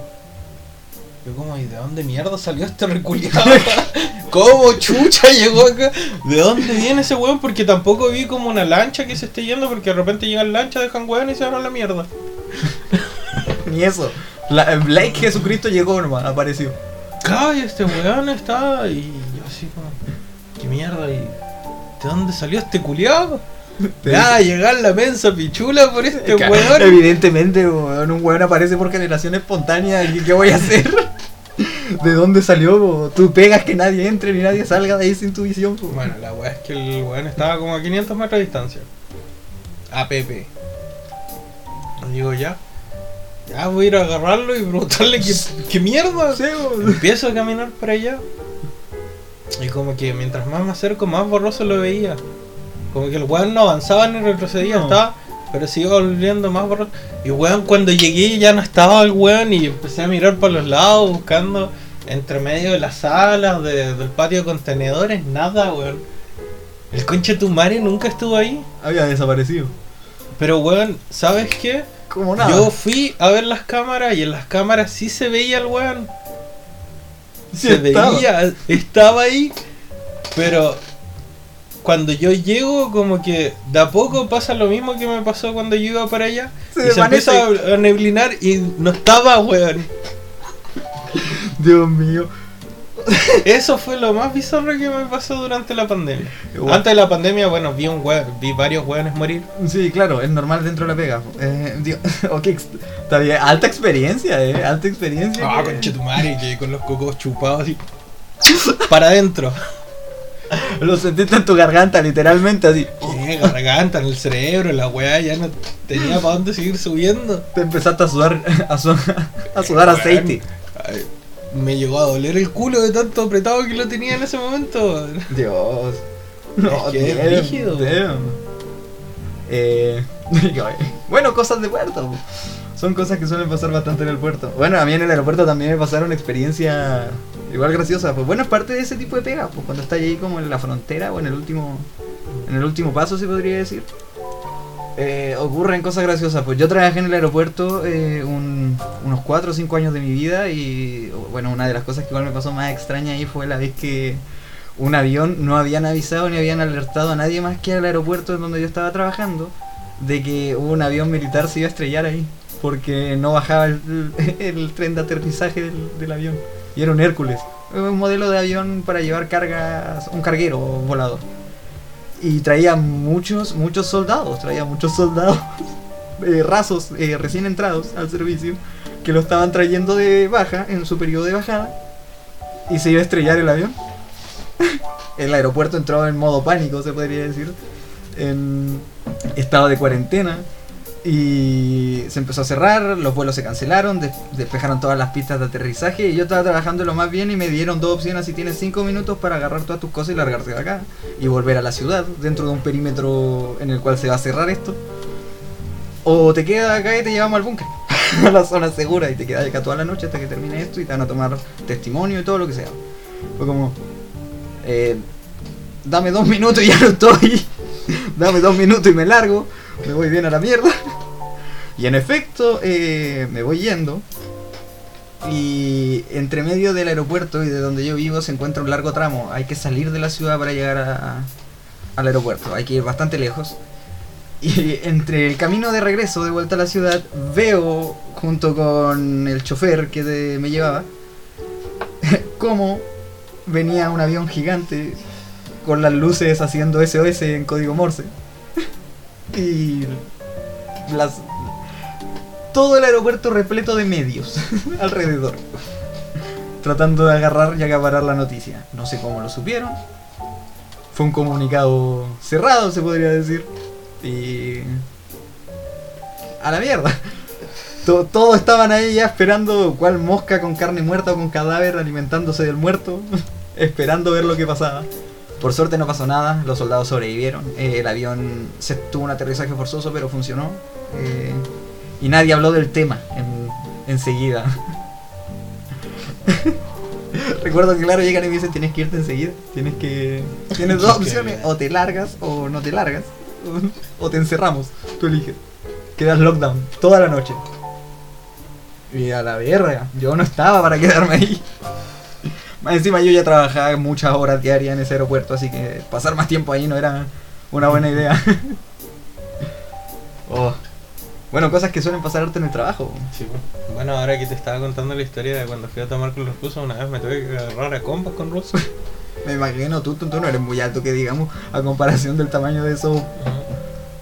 Yo como, ¿y de dónde mierda salió este reculiado? (laughs) ¿Cómo chucha llegó acá? ¿De dónde viene ese weón? Porque tampoco vi como una lancha que se esté yendo porque de repente llegan lanchas, dejan weón y se van a la mierda. (laughs) Ni eso. La, Blake Jesucristo llegó nomás, apareció. Claro, y este weón estaba y yo así como, ¿qué mierda? ¿Y de dónde salió este culiado? (laughs) Ya, llegar la mensa pichula por este Ca- weón. Evidentemente, weón, un weón aparece por generación espontánea. ¿y ¿Qué voy a hacer? (laughs) ¿De dónde salió? Tú pegas que nadie entre ni nadie salga de ahí sin tu visión. po. Bueno, la weá es que el weón estaba como a 500 metros de distancia. APP. Digo ya. Ya voy a ir a agarrarlo y preguntarle qué, qué mierda. Sí. Empiezo a caminar para allá. Y como que mientras más me acerco, más borroso lo veía. Como que el weón no avanzaba ni retrocedía, No. estaba, pero se iba volviendo más borroso. Y weón, cuando llegué ya no estaba el weón y empecé a mirar por los lados buscando entre medio de las salas, de- del patio de contenedores, nada, weón. El conche tu madre nunca estuvo ahí. Había desaparecido. Pero weón, ¿sabes qué? Como nada. Yo fui a ver las cámaras y en las cámaras sí se veía el weón. Sí se estaba. veía, estaba ahí, pero cuando yo llego, como que de a poco pasa lo mismo que me pasó cuando yo iba para allá. Se y se empieza a, neblinar y no estaba, weón. (laughs) Dios mío. Eso fue lo más bizarro que me pasó durante la pandemia. Antes de la pandemia, bueno, vi un weón, vi varios weones morir. Sí, claro, es normal dentro de la pega. Eh, Dios, (laughs) ok, ex- está bien. Alta experiencia, eh. Alta experiencia. Ah, que- conchetumare, que con los cocos chupados así. (laughs) Para adentro. (laughs) Lo sentiste en tu garganta, literalmente, así. Que garganta, en el cerebro, la weá ya no tenía para dónde seguir subiendo. Te empezaste a sudar, (laughs) a, su- a sudar aceite. Ay, me llegó a doler el culo de tanto apretado que lo tenía en ese momento. Dios. No, Es que es rígido. damn. (laughs) Eh, bueno, cosas de puerto. Son cosas que suelen pasar bastante en el puerto. Bueno, a mí en el aeropuerto también me pasaron experiencia igual graciosa. Pues bueno, es parte de ese tipo de pega. Pues cuando estás ahí como en la frontera o en el último, en el último paso, se podría decir. eh, ocurren cosas graciosas. Pues yo trabajé en el aeropuerto eh, un- unos 4 o 5 años de mi vida y bueno, una de las cosas que igual me pasó más extraña ahí fue la vez que un avión no habían avisado ni habían alertado a nadie más que al aeropuerto en donde yo estaba trabajando de que un avión militar se iba a estrellar ahí porque no bajaba el, el tren de aterrizaje del, del avión y era un Hércules, un modelo de avión para llevar cargas, un carguero volador y traía muchos, muchos soldados, traía muchos soldados (laughs) eh, rasos, eh, recién entrados al servicio, que lo estaban trayendo de baja, en su periodo de bajada, y se iba a estrellar el avión. (laughs) el aeropuerto entró en modo pánico, se podría decir, en estado de cuarentena. Y se empezó a cerrar, los vuelos se cancelaron, des- despejaron todas las pistas de aterrizaje y yo estaba trabajando lo más bien y me dieron dos opciones si tienes cinco minutos para agarrar todas tus cosas y largarse de acá y volver a la ciudad dentro de un perímetro en el cual se va a cerrar esto. O te quedas acá y te llevamos al búnker, (laughs) a la zona segura y te quedas acá toda la noche hasta que termine esto y te van a tomar testimonio y todo lo que sea. Fue como, eh, dame dos (laughs) minutos y ya no estoy. (laughs) dame dos minutos y me largo. Me voy bien a la mierda. Y en efecto, eh, me voy yendo. Y entre medio del aeropuerto y de donde yo vivo se encuentra un largo tramo. Hay que salir de la ciudad para llegar a- al aeropuerto. Hay que ir bastante lejos. Y (laughs) entre el camino de regreso de vuelta a la ciudad, veo junto con el chofer que me llevaba (laughs) cómo venía un avión gigante con las luces haciendo SOS en código Morse. Y todo el aeropuerto repleto de medios (laughs) alrededor. Tratando de agarrar y acaparar la noticia. No sé cómo lo supieron. Fue un comunicado cerrado, se podría decir. Y. A la mierda. To- Todos estaban ahí ya esperando cuál mosca con carne muerta o con cadáver alimentándose del muerto. (laughs) esperando ver lo que pasaba. Por suerte no pasó nada, los soldados sobrevivieron. eh, el avión se tuvo un aterrizaje forzoso, pero funcionó. eh, y nadie habló del tema en- enseguida. (laughs) Recuerdo que claro, llegan y me dicen tienes que irte enseguida. Tienes que. Tienes (laughs) dos opciones, o te largas o no te largas. O, (laughs) o te encerramos. Tú eliges. Quedas lockdown toda la noche. Y a la verga, yo no estaba para quedarme ahí. Encima yo ya trabajaba muchas horas diarias en ese aeropuerto, así que pasar más tiempo ahí no era una buena idea. (laughs) Oh. Bueno, cosas que suelen pasar en el trabajo. Sí. Bueno, ahora que te estaba contando la historia de cuando fui a tomar con los rusos, una vez me tuve que agarrar a combos con rusos. (laughs) Me imagino, tú, tú, tú no eres muy alto, que digamos, a comparación del tamaño de esos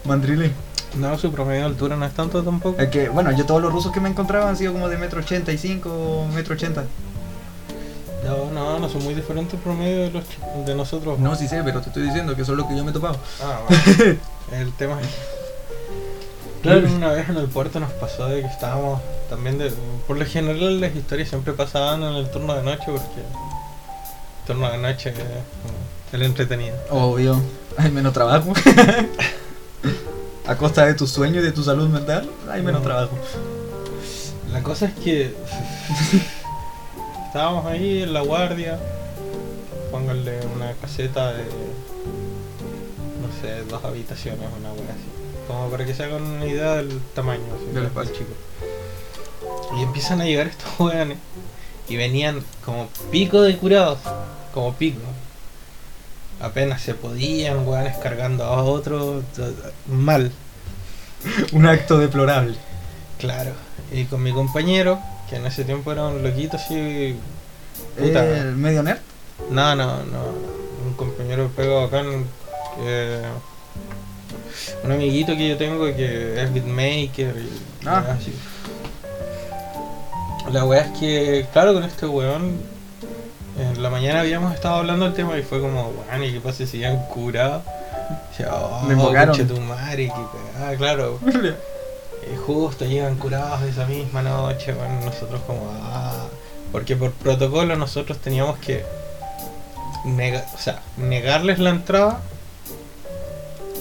mandriles. No, su promedio de altura no es tanto tampoco. Es que, bueno, yo todos los rusos que me encontraba han sido como de metro ochenta y cinco, metro ochenta. No, no, no son muy diferentes el promedio de, los, de nosotros. No, sí sé, pero te estoy diciendo que son los que yo me he topado. Ah, bueno. (laughs) el tema es. Claro, una vez en el puerto nos pasó de que estábamos también de. Por lo general, las historias siempre pasaban en el turno de noche porque. El turno de noche es como el entretenido. Obvio, hay menos trabajo. (laughs) a costa de tu sueño y de tu salud mental, hay menos No. trabajo. La cosa es que. (laughs) estábamos ahí en la guardia. Pónganle una caseta de. No sé, dos habitaciones, una wea así. Como para que se hagan una idea del tamaño así, Del espacio. chico. Y empiezan a llegar estos weones. Y venían como pico de curados. Como pico. Apenas se podían, weones cargando a otro. Mal. (laughs) Un acto deplorable. Claro. Y con mi compañero, que en ese tiempo era un loquito así. Puta. ¿El medio nerd? No, no, no. Un compañero pego acá que un amiguito que yo tengo que es beatmaker y Ah. y así. La weá es que, claro, con este weón, en la mañana habíamos estado hablando del tema y fue como, weón, ¿y qué pasa si ya han curado? Decía, oh, Me invocaron. tu madre, qué cagada, claro. (laughs) Eh, justo llegan curados esa misma noche, bueno, nosotros como, ah, porque por protocolo nosotros teníamos que nega- o sea, negarles la entrada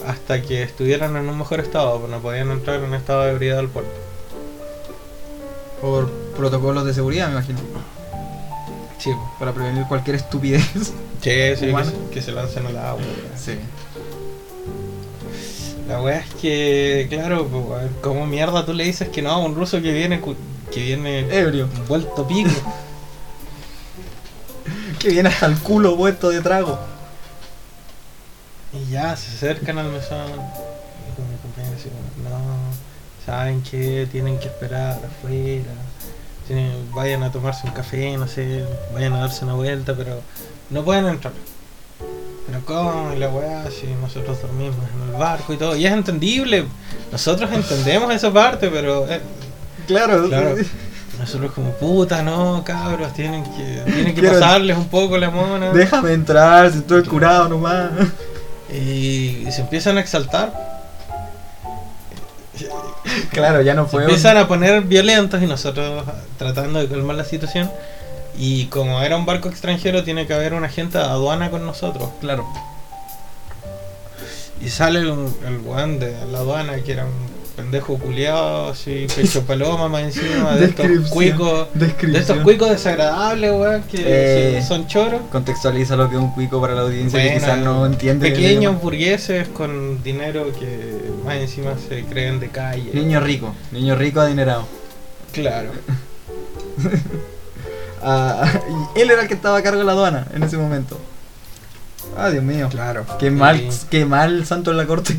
hasta que estuvieran en un mejor estado, pues no podían entrar en estado de ebriedad al puerto. Por protocolos de seguridad, me imagino. Sí, pues. Para prevenir cualquier estupidez. sí, sí, que, se, que se lancen al agua. Sí. La wea es que, claro, pues, ¿cómo mierda tú le dices que no a un ruso que viene que viene Ebrio. vuelto pico? (laughs) Que viene hasta el culo vuelto de trago. Y ya se acercan al mesón. Y con mi compañero como, no, saben que tienen que esperar afuera. Tienen- vayan a tomarse un café, no sé, vayan a darse una vuelta, pero no pueden entrar. Pero cómo, y la weá, si nosotros dormimos en el barco y todo. Y es entendible. Nosotros entendemos esa parte, pero eh, Claro, Claro. Nosotros como puta, no, cabros, tienen que, tienen que Quiero- pasarles un poco la mona. Déjame entrar, si estoy curado nomás. Y, y se empiezan a exaltar. Claro, ya no fue. un- empiezan a poner violentos y nosotros tratando de calmar la situación. Y como era un barco extranjero, tiene que haber un agente de aduana con nosotros. Claro. Y sale un- el weón de la aduana, que era un pendejo culiado, así, pecho paloma más encima, de estos cuicos. De estos cuicos desagradables, weón, que Eh. son choros. Contextualiza lo que es un cuico para la audiencia que quizás no entiende. Pequeños burgueses con dinero que más encima se creen de calle. Niño rico, niño rico adinerado. Claro. (laughs) Ah, (laughs) y él era el que estaba a cargo de la aduana en ese momento. Ah, Dios mío. Claro. Qué mal, Y qué mal santo en la corte.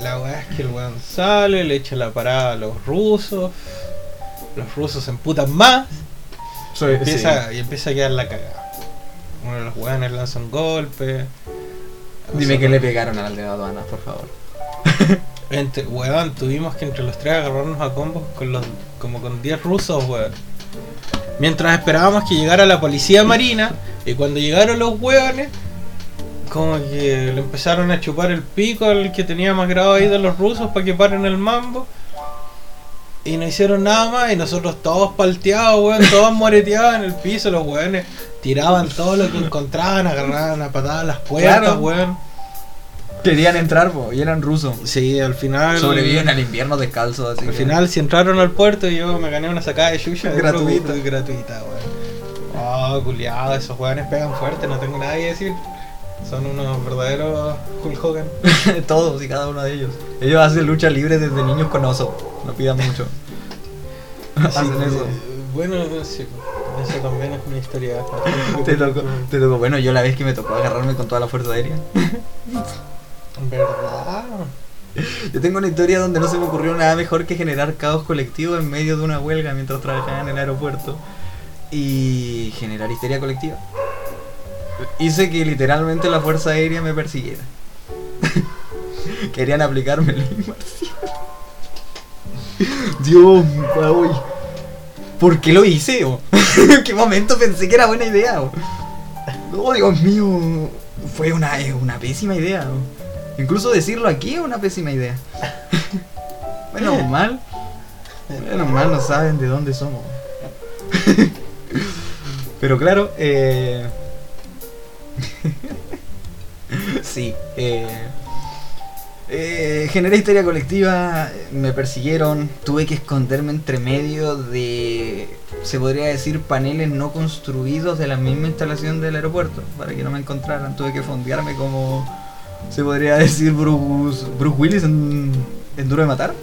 La weá es que el weón sale, le echa la parada a los rusos. Los rusos se emputan más. Empieza, Y empieza a quedar la cagada. Uno de los weones lanza un golpe. Dime que le pegaron al de la aduana, por favor. (laughs) Entre, weón, tuvimos que entre los tres agarrarnos a combos con los, como con 10 rusos, weón. Mientras esperábamos que llegara la policía marina, y cuando llegaron los weones, como que le empezaron a chupar el pico al que tenía más grado ahí de los rusos para que paren el mambo. Y no hicieron nada más, y nosotros todos palteados, weón, todos moreteados en el piso, los weones tiraban todo lo que encontraban, agarraban a patadas las puertas, Claro. weón. Querían entrar, po, y eran rusos. Sí, al final. Sobreviven al invierno descalzo, así Al que- final, si entraron al puerto, yo me gané una sacada de chucha Gratuita. gratuita, weón. Oh, culiado, esos weones pegan fuerte, no tengo nada que decir. Son unos verdaderos Hulk Hogan. (laughs) Todos y cada uno de ellos. Ellos hacen lucha libre desde niños con oso. No pidan mucho. (laughs) Hacen que, eso. Bueno, sí, eso también es una historia. (laughs) Te tocó, te tocó. Bueno, yo la vez que me tocó agarrarme con toda la fuerza aérea. ¿Verdad? Yo tengo una historia donde no se me ocurrió nada mejor que generar caos colectivo en medio de una huelga mientras trabajaba en el aeropuerto y generar histeria colectiva. Hice que literalmente la fuerza aérea me persiguiera. (laughs) Querían aplicarme ley marcial. Dios, uy. ¿Por qué lo hice? oh? (laughs) ¿En qué momento pensé que era buena idea? oh? Dios mío. Fue una, una pésima idea. Incluso decirlo aquí es una pésima idea. Menos (laughs) mal. Menos mal no saben de dónde somos. (laughs) Pero claro, eh... (laughs) sí, eh... eh, generé histeria colectiva, me persiguieron, tuve que esconderme entre medio de, se podría decir, paneles no construidos de la misma instalación del aeropuerto, para que no me encontraran, tuve que fondearme como, se podría decir, Bruce, Bruce Willis en, en Duro de Matar,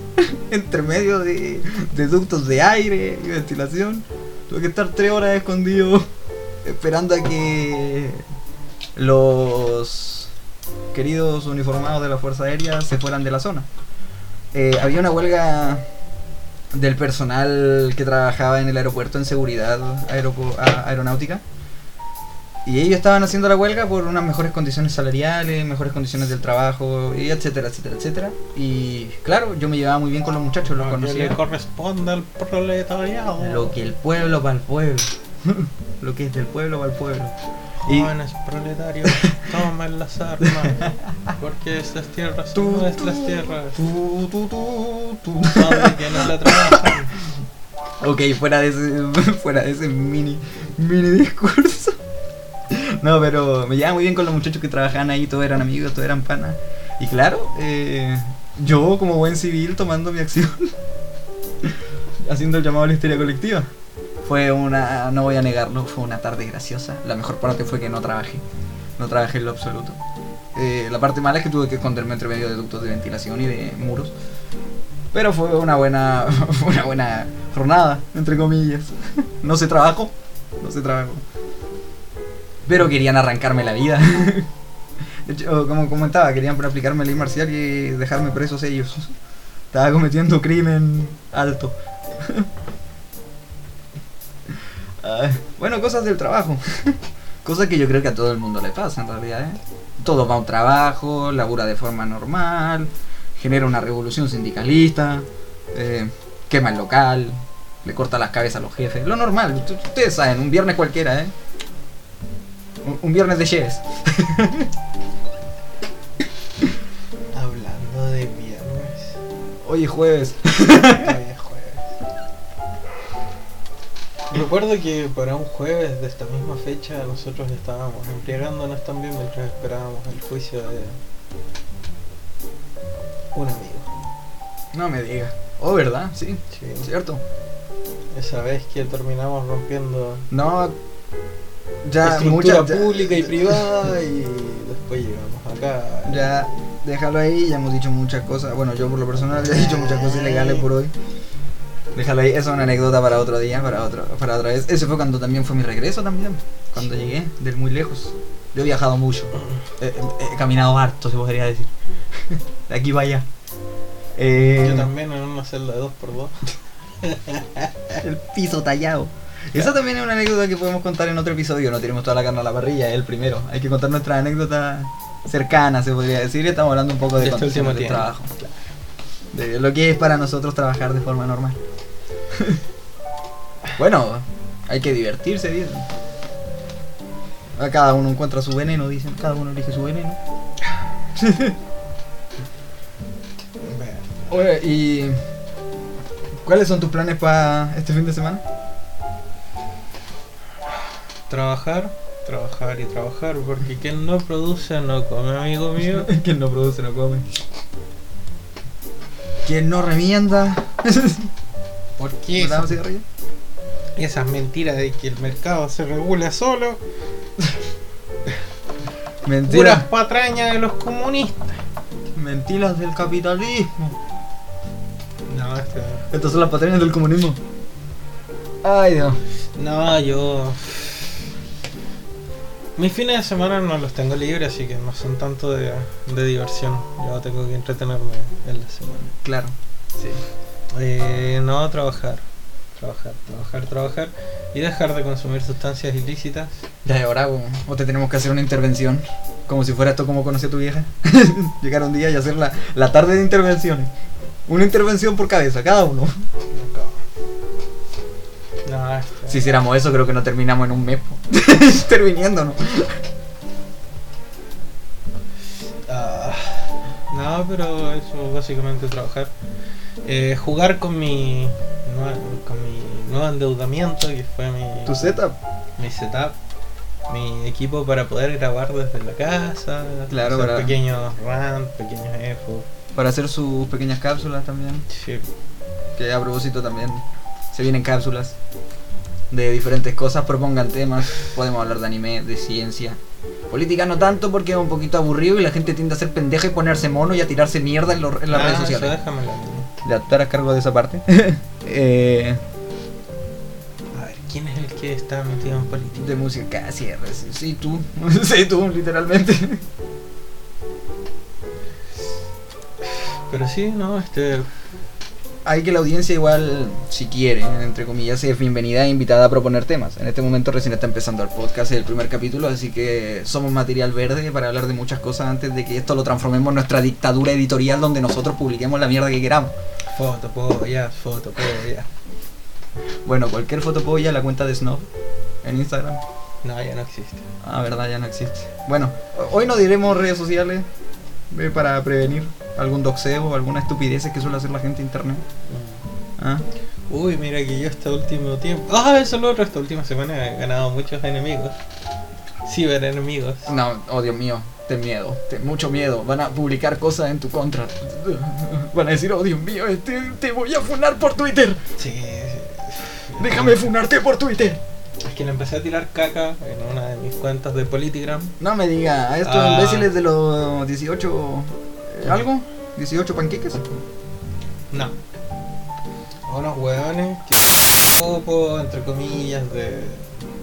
(laughs) entre medio de, de ductos de aire y ventilación, tuve que estar tres horas escondido, esperando a que los queridos uniformados de la Fuerza Aérea se fueran de la zona. Eh, había una huelga del personal que trabajaba en el aeropuerto en seguridad aeronáutica. Y ellos estaban haciendo la huelga por unas mejores condiciones salariales, mejores condiciones del trabajo, y etcétera, etcétera, etcétera. Y claro, yo me llevaba muy bien con los muchachos, los Lo que le corresponde al proletariado. Lo que el pueblo para el pueblo. (laughs) lo que es del pueblo para el pueblo. Y- Jóvenes proletarios, (laughs) tomen las armas. Porque estas tierras son nuestras tierras. tu, tu, tu. Son de quienes la trabajan. (laughs) Ok, fuera de ese, fuera de ese mini, mini discurso. (laughs) No, pero me llevaba muy bien con los muchachos que trabajaban ahí, todos eran amigos, todos eran panas. Y claro, eh, yo como buen civil tomando mi acción, (laughs) haciendo el llamado a la histeria colectiva. Fue una, no voy a negarlo, fue una tarde graciosa. La mejor parte fue que no trabajé, no trabajé en lo absoluto. Eh, la parte mala es que tuve que esconderme entre medio de ductos de ventilación y de muros. Pero fue una buena, (laughs) una buena jornada, entre comillas. No se trabajó, no se trabajó. Pero querían arrancarme la vida. (laughs) De hecho, como comentaba, querían aplicarme ley marcial y dejarme presos ellos. Estaba cometiendo crimen alto. (laughs) Ah, bueno, cosas del trabajo. (laughs) Cosas que yo creo que a todo el mundo le pasa en realidad. ¿eh? Todo va a un trabajo, labura de forma normal, genera una revolución sindicalista. eh, quema el local, le corta las cabezas a los jefes. Lo normal, ustedes saben, un viernes cualquiera, ¿eh? Un, un viernes de Cheves. Hablando de viernes. Hoy es jueves. Hoy es jueves. Recuerdo que para un jueves de esta misma fecha nosotros estábamos embriagándonos también mientras esperábamos el juicio de un amigo. No me diga. Oh, ¿verdad? Sí, Sí. cierto. Esa vez que terminamos rompiendo No, ya estructura mucha- ya- pública y privada y después llegamos acá. Ya, déjalo ahí, ya hemos dicho muchas cosas. Bueno, yo por lo personal ya he dicho muchas cosas ilegales por hoy. Déjalo ahí, esa es una anécdota para otro día, para otro, para otra vez. Ese fue cuando también fue mi regreso también, cuando Sí. llegué, del muy lejos. Yo he viajado mucho, he, he- he caminado harto, se podría decir. (laughs) De aquí para allá. Eh, Yo también en una celda de 2x2. el piso tallado. Esa también es una anécdota que podemos contar en otro episodio. No tenemos toda la carne a la parrilla, es el primero. Hay que contar nuestras anécdotas cercanas, se podría decir. y Estamos hablando un poco de, De este condiciones de tiempo. trabajo. De lo que es para nosotros trabajar de forma normal. (laughs) bueno, hay que divertirse, dicen. Cada uno encuentra su veneno, dicen. Cada uno elige su veneno. (laughs) Oye, ¿y cuáles son tus planes para este fin de semana? Trabajar, trabajar y trabajar, porque quien no produce no come, amigo mío. (laughs) Quien no produce no come. Quien no remienda. (laughs) ¿Por qué ¿Me damos esas, mentiras de que el mercado se regula solo? (laughs) Puras Mentiras. patrañas de los comunistas. Mentiras del capitalismo. No, este- Estas son las patrañas del comunismo. Ay, Dios. no, yo. Mis fines de semana no los tengo libres, así que no son tanto de, de diversión. Yo tengo que entretenerme en la semana. Claro. Sí. Eh, no, trabajar. Trabajar, trabajar, trabajar. Y dejar de consumir sustancias ilícitas. Ya, ahora o, o te tenemos que hacer una intervención. Como si fuera esto como conocí a tu vieja. (laughs) Llegar un día y hacer la, la tarde de intervenciones. Una intervención por cabeza, cada uno. Si hiciéramos eso, creo que no terminamos en un mes. (laughs) Terminándonos. Ah, no, pero eso básicamente trabajar. Eh, jugar con mi, con mi nuevo endeudamiento, que fue mi, Tu setup. mi setup, mi equipo para poder grabar desde la casa, Claro, hacer para- pequeños rant, pequeños efos. Para hacer sus pequeñas cápsulas también. Sí. Que a propósito también se vienen cápsulas de diferentes cosas. Propongan temas. Podemos hablar de anime, de ciencia. Política no tanto porque es un poquito aburrido y la gente tiende a ser pendeja y ponerse mono y a tirarse mierda en, los- en las Ah, redes eso sociales. déjamelo a. Ya, tú harás cargo de esa parte. (laughs) eh, A ver, ¿quién es el que está metido en política? de música, casi sí, tú. (laughs) sí, tú, literalmente. Pero sí, no, este. Hay que la audiencia igual, si quiere, entre comillas, es bienvenida e invitada a proponer temas. En este momento recién está empezando el podcast, el primer capítulo, así que somos material verde para hablar de muchas cosas antes de que esto lo transformemos en nuestra dictadura editorial donde nosotros publiquemos la mierda que queramos. Foto, foto, polla. Bueno, cualquier fotopolla, la cuenta de Snob en Instagram. No, ya no existe. Ah, verdad, ya no existe. Bueno, hoy no diremos redes sociales eh, para prevenir algún doxeo o alguna estupidez que suele hacer la gente en internet. Ah. Uy, mira que yo este último tiempo. Ah, eso es lo otro. Esta última semana he ganado muchos enemigos. Ciberenemigos. No, oh Dios mío, ten miedo, ten mucho miedo. Van a publicar cosas en tu contra. (laughs) Van a decir, oh Dios mío, te, te voy a funar por Twitter. Sí. Déjame funarte por Twitter. Es que le empecé a tirar caca en una de mis cuentas de Politigram. No me diga, a estos Ah. imbéciles de los 18... ¿Algo? ¿18 panqueques? No. Unos hueones que. Popo, entre comillas, de.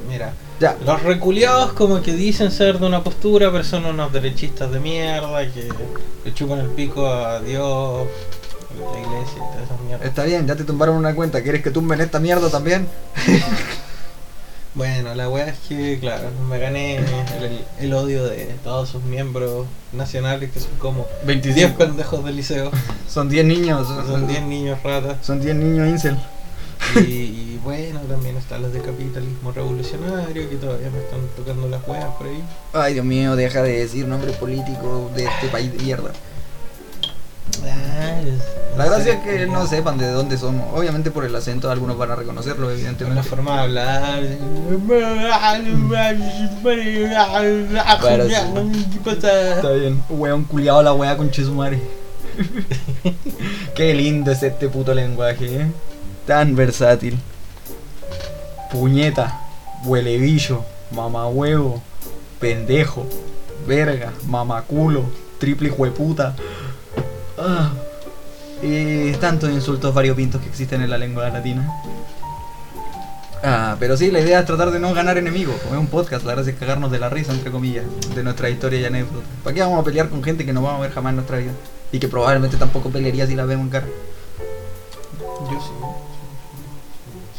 Mira. Ya, Los reculeados como que dicen ser de una postura, pero son unos derechistas de mierda que le chupan el pico a Dios, a la iglesia y todas esas mierdas. está bien, ya te tumbaron una cuenta. ¿Quieres que tumben esta mierda también? (laughs) Bueno, la wea es que, claro, me gané el, el odio de todos sus miembros nacionales, que son como 10 25. pendejos del liceo. Son 10 niños. Son 10 niños ratas. Son 10 niños incel. Y, y bueno, también están los de capitalismo revolucionario, que todavía me están tocando las weas por ahí. Ay, Dios mío, deja de decir nombre político de este país de mierda. La gracia es que no sepan de dónde somos. Obviamente por el acento algunos van a reconocerlo, Una evidentemente. forma de hablar. Está bien. Weón culiado la wea con Chesumare. (laughs) Qué lindo es este puto lenguaje, eh. Tan versátil. Puñeta, huele bicho, mamahuevo, pendejo, verga, mamaculo, triple hijueputa. Ah. Y tantos insultos variopintos que existen en la lengua latina. Ah, pero sí, la idea es tratar de no ganar enemigos. Como es un podcast, la gracia es cagarnos de la risa, entre comillas, de nuestra historia y anécdotas. ¿Para qué vamos a pelear con gente que no vamos a ver jamás en nuestra vida? Y que probablemente tampoco pelearía si la vemos en cara.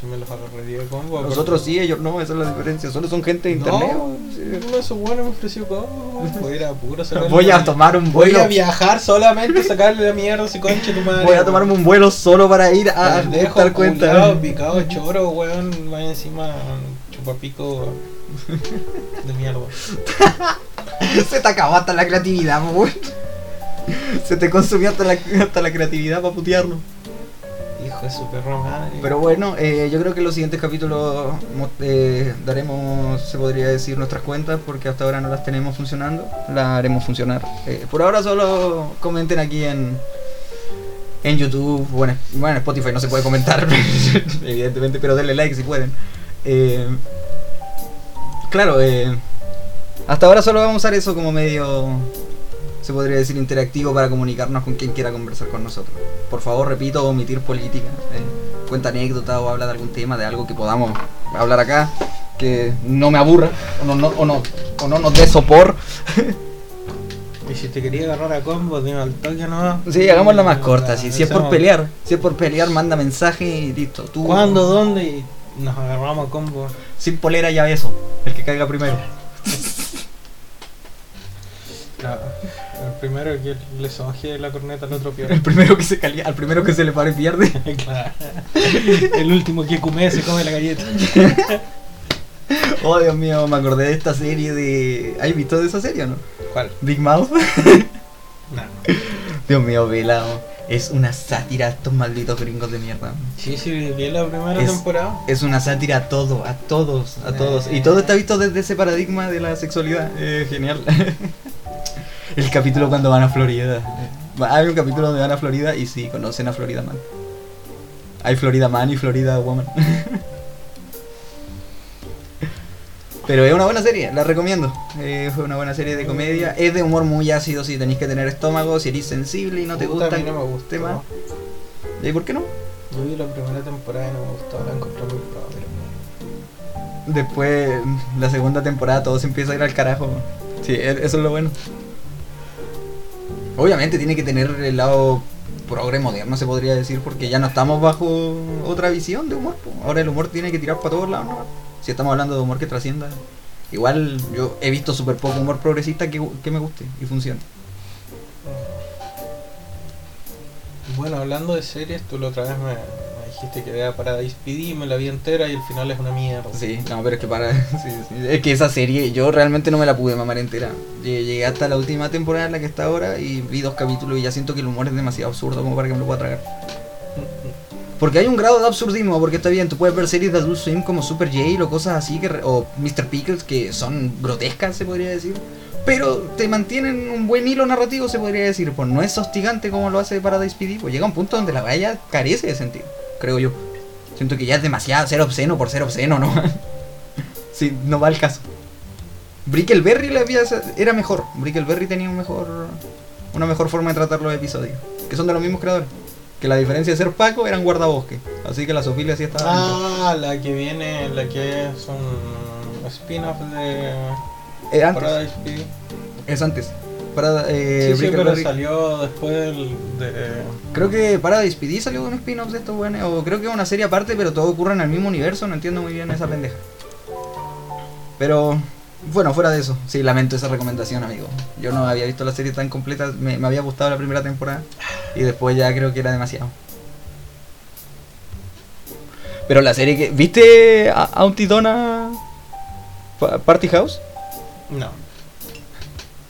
Si me los agarraría combo. Nosotros sí, ellos no, esa es la diferencia. Solo son gente de internet. No, uno de esos buenos me ofreció combo. Voy a ir a puro sacarle Voy a tomar un Voy vuelo. a viajar solamente a sacarle la mierda si concha tu madre. Voy a tomarme un vuelo solo para ir a Pendejo, dar cuenta. culiao, picado choro, weón. Más encima chupapico de mierda. (laughs) Se te acabó hasta la creatividad, weón. Se te consumió hasta la, hasta la creatividad para putearlo. De su. Pero bueno, eh, yo creo que en los siguientes capítulos eh, daremos, se podría decir, nuestras cuentas porque hasta ahora no las tenemos funcionando. Las haremos funcionar. Eh, por ahora solo comenten aquí en, en YouTube. Bueno, bueno, en Spotify no se puede comentar, (laughs) evidentemente, pero denle like si pueden. Claro, hasta ahora solo vamos a usar eso como medio, se podría decir, interactivo para comunicarnos con quien quiera conversar con nosotros. Por favor, repito, omitir política. eh, cuenta anécdota o habla de algún tema, de algo que podamos hablar acá, que no me aburra o no, no- o no, o no nos dé sopor. (laughs) Y si te quería agarrar a combo, dime al toque no. Sí, hagámosla más corta. Si, si es por pelear, si es por pelear, manda mensaje y listo. Tú, ¿Cuándo? ¿Dónde? Y nos agarramos a combo. Sin polera ya eso, el que caiga primero. (laughs) Claro. El primero que le sonje la corneta al otro (laughs) El peor. primero que se al primero que se le pare pierde. (laughs) claro. El último que come se come la galleta. Oh Dios mío, me acordé de esta serie de. ¿Has visto de esa serie o no? ¿Cuál? Big Mouth. No. Dios mío, velado. Es una sátira a estos malditos gringos de mierda. Sí, sí, vi la primera Es- temporada. Es una sátira a todo, a todos, a todos. Y todo está visto desde ese paradigma de la sexualidad. Eh, genial. (laughs) El capítulo cuando van a Florida. Hay un capítulo donde van a Florida y sí, conocen a Florida Man. Hay Florida Man y Florida Woman. Pero es una buena serie, la recomiendo. Eh, fue una buena serie de comedia. Es de humor muy ácido si tenéis que tener estómago, si eres sensible y no te gusta a mí no me gustó. tema. ¿Y por qué no? Yo vi la primera temporada y no me gustó, la encontré muy pobre. Después, la segunda temporada, todo se empieza a ir al carajo. Sí, e- eso es lo bueno. Obviamente tiene que tener el lado progre moderno, se podría decir, porque ya no estamos bajo otra visión de humor. po. Ahora el humor tiene que tirar para todos lados, ¿no? Si estamos hablando de humor que trascienda. Igual yo he visto súper poco humor progresista que, que me guste y funcione. Bueno, hablando de series, tú la otra vez me, dijiste que vea Paradise PD, me la vi entera y el final es una mierda. Sí, no, pero es que para. (laughs) sí, sí. Es que esa serie yo realmente no me la pude mamar entera. Lle- Llegué hasta la última temporada en la que está ahora y vi dos capítulos y ya siento que el humor es demasiado absurdo como para que me lo pueda tragar. (laughs) Porque hay un grado de absurdismo, porque está bien, tú puedes ver series de Adult Swim como Super J o cosas así, que, o Mr. Pickles, que son grotescas, se podría decir. Pero te mantienen un buen hilo narrativo, se podría decir. Pues no es hostigante como lo hace Paradise PD. Pues llega un punto donde la valla carece de sentido, creo yo. Siento que ya es demasiado ser obsceno por ser obsceno, ¿no? (laughs) sí, no va al caso. Brickleberry la había- era mejor. Brickleberry tenía un mejor, una mejor forma de tratar los episodios. Que son de los mismos creadores. Que la diferencia de ser Paco eran guardabosque. Así que la Sofía sí estaba. Ah, la que viene, la que es un spin-off de Eh, antes. Es antes. Para, eh, sí, sí, pero salió después del, de... Creo que Paradise PD salió de un spin-off de estos weones. O creo que es una serie aparte, pero todo ocurre en el mismo universo. No entiendo muy bien esa pendeja. Pero bueno, fuera de eso, sí, lamento esa recomendación, amigo. Yo no había visto la serie tan completa, me, me había gustado la primera temporada y después ya creo que era demasiado. Pero la serie que... ¿Viste a Auntie Donna Pa- Party House? No.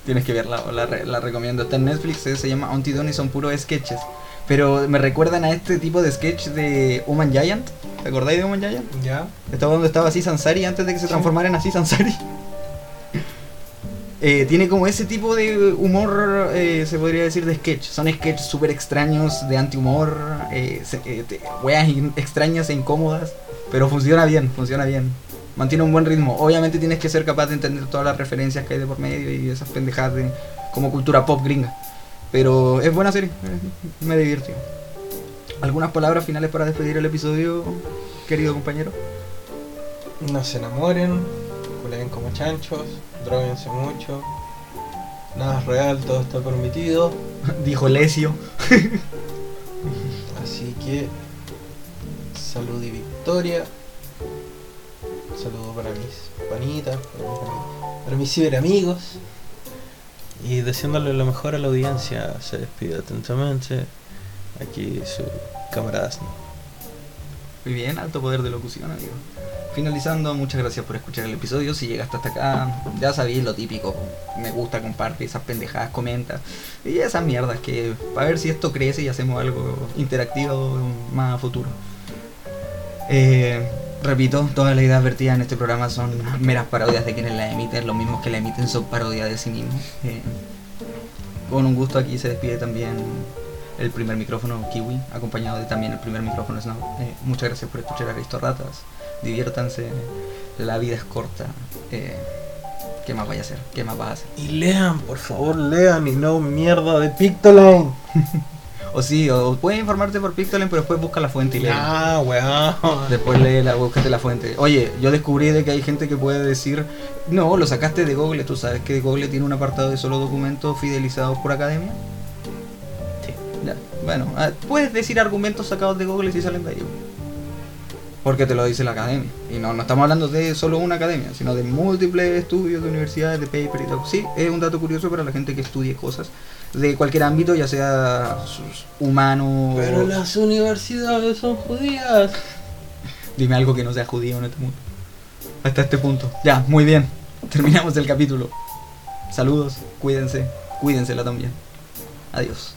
Tienes que verla, la, re- la recomiendo. Está en Netflix, eh, se llama Auntie Donna y son puros sketches. Pero me recuerdan a este tipo de sketch de Human Giant. ¿Te acordáis de Human Giant? ¿Ya? Estaba donde estaba así Sansari antes de que se transformara en así Sansari. (laughs) Eh, tiene como ese tipo de humor, eh, se podría decir, de sketch. Son sketches súper extraños, de antihumor, eh, se- eh, weas extrañas e incómodas. Pero funciona bien, funciona bien. Mantiene un buen ritmo. Obviamente tienes que ser capaz de entender todas las referencias que hay de por medio y esas pendejadas de, como cultura pop gringa. Pero es buena serie, me divirtió. ¿Algunas palabras finales para despedir el episodio, querido compañero? No se enamoren, culen como chanchos, droguense mucho. Nada es real, todo está permitido. (laughs) Dijo Lesio. Así que salud y victoria. Saludo para mis panitas, para mis, para mis ciberamigos. Y deseándole lo mejor a la audiencia, se despide atentamente. Aquí su camarada Snow. Muy bien, alto poder de locución, amigo. Finalizando, muchas gracias por escuchar el episodio. Si llegaste hasta acá, ya sabéis lo típico. Me gusta, comparte esas pendejadas, comenta. Y esas mierdas que para ver si esto crece y hacemos algo interactivo más a futuro. Eh, repito, todas las ideas vertidas en este programa son meras parodias de quienes las emiten. Los mismos que la emiten son parodias de sí mismos. Eh, con un gusto aquí se despide también el primer micrófono Kiwi, acompañado de también el primer micrófono Snow. Eh, muchas gracias por escuchar a Cristo Ratas. Diviértanse, la vida es corta. Eh, ¿Qué más vaya a hacer? ¿Qué más vas a hacer? Y lean, por favor, lean y no mierda de Pictoline. (laughs) O sí, o puedes informarte por Pictoline, pero después busca la fuente y lee. Ah, weón. Después lee la, búscate la fuente. Oye, yo descubrí de que hay gente que puede decir, no, lo sacaste de Google. Tú sabes que Google tiene un apartado de solo documentos fidelizados por academia. Sí. Ya, Bueno, ah, puedes decir argumentos sacados de Google si salen de ahí. Porque te lo dice la academia. Y no, no estamos hablando de solo una academia, sino de múltiples estudios de universidades, de paper y todo. Sí, es un dato curioso para la gente que estudie cosas de cualquier ámbito, ya sea humano Pero o... las universidades son judías. Dime algo que no sea judío en este mundo. Hasta este punto. Ya, muy bien. Terminamos el capítulo. Saludos, cuídense, cuídensela también. Adiós.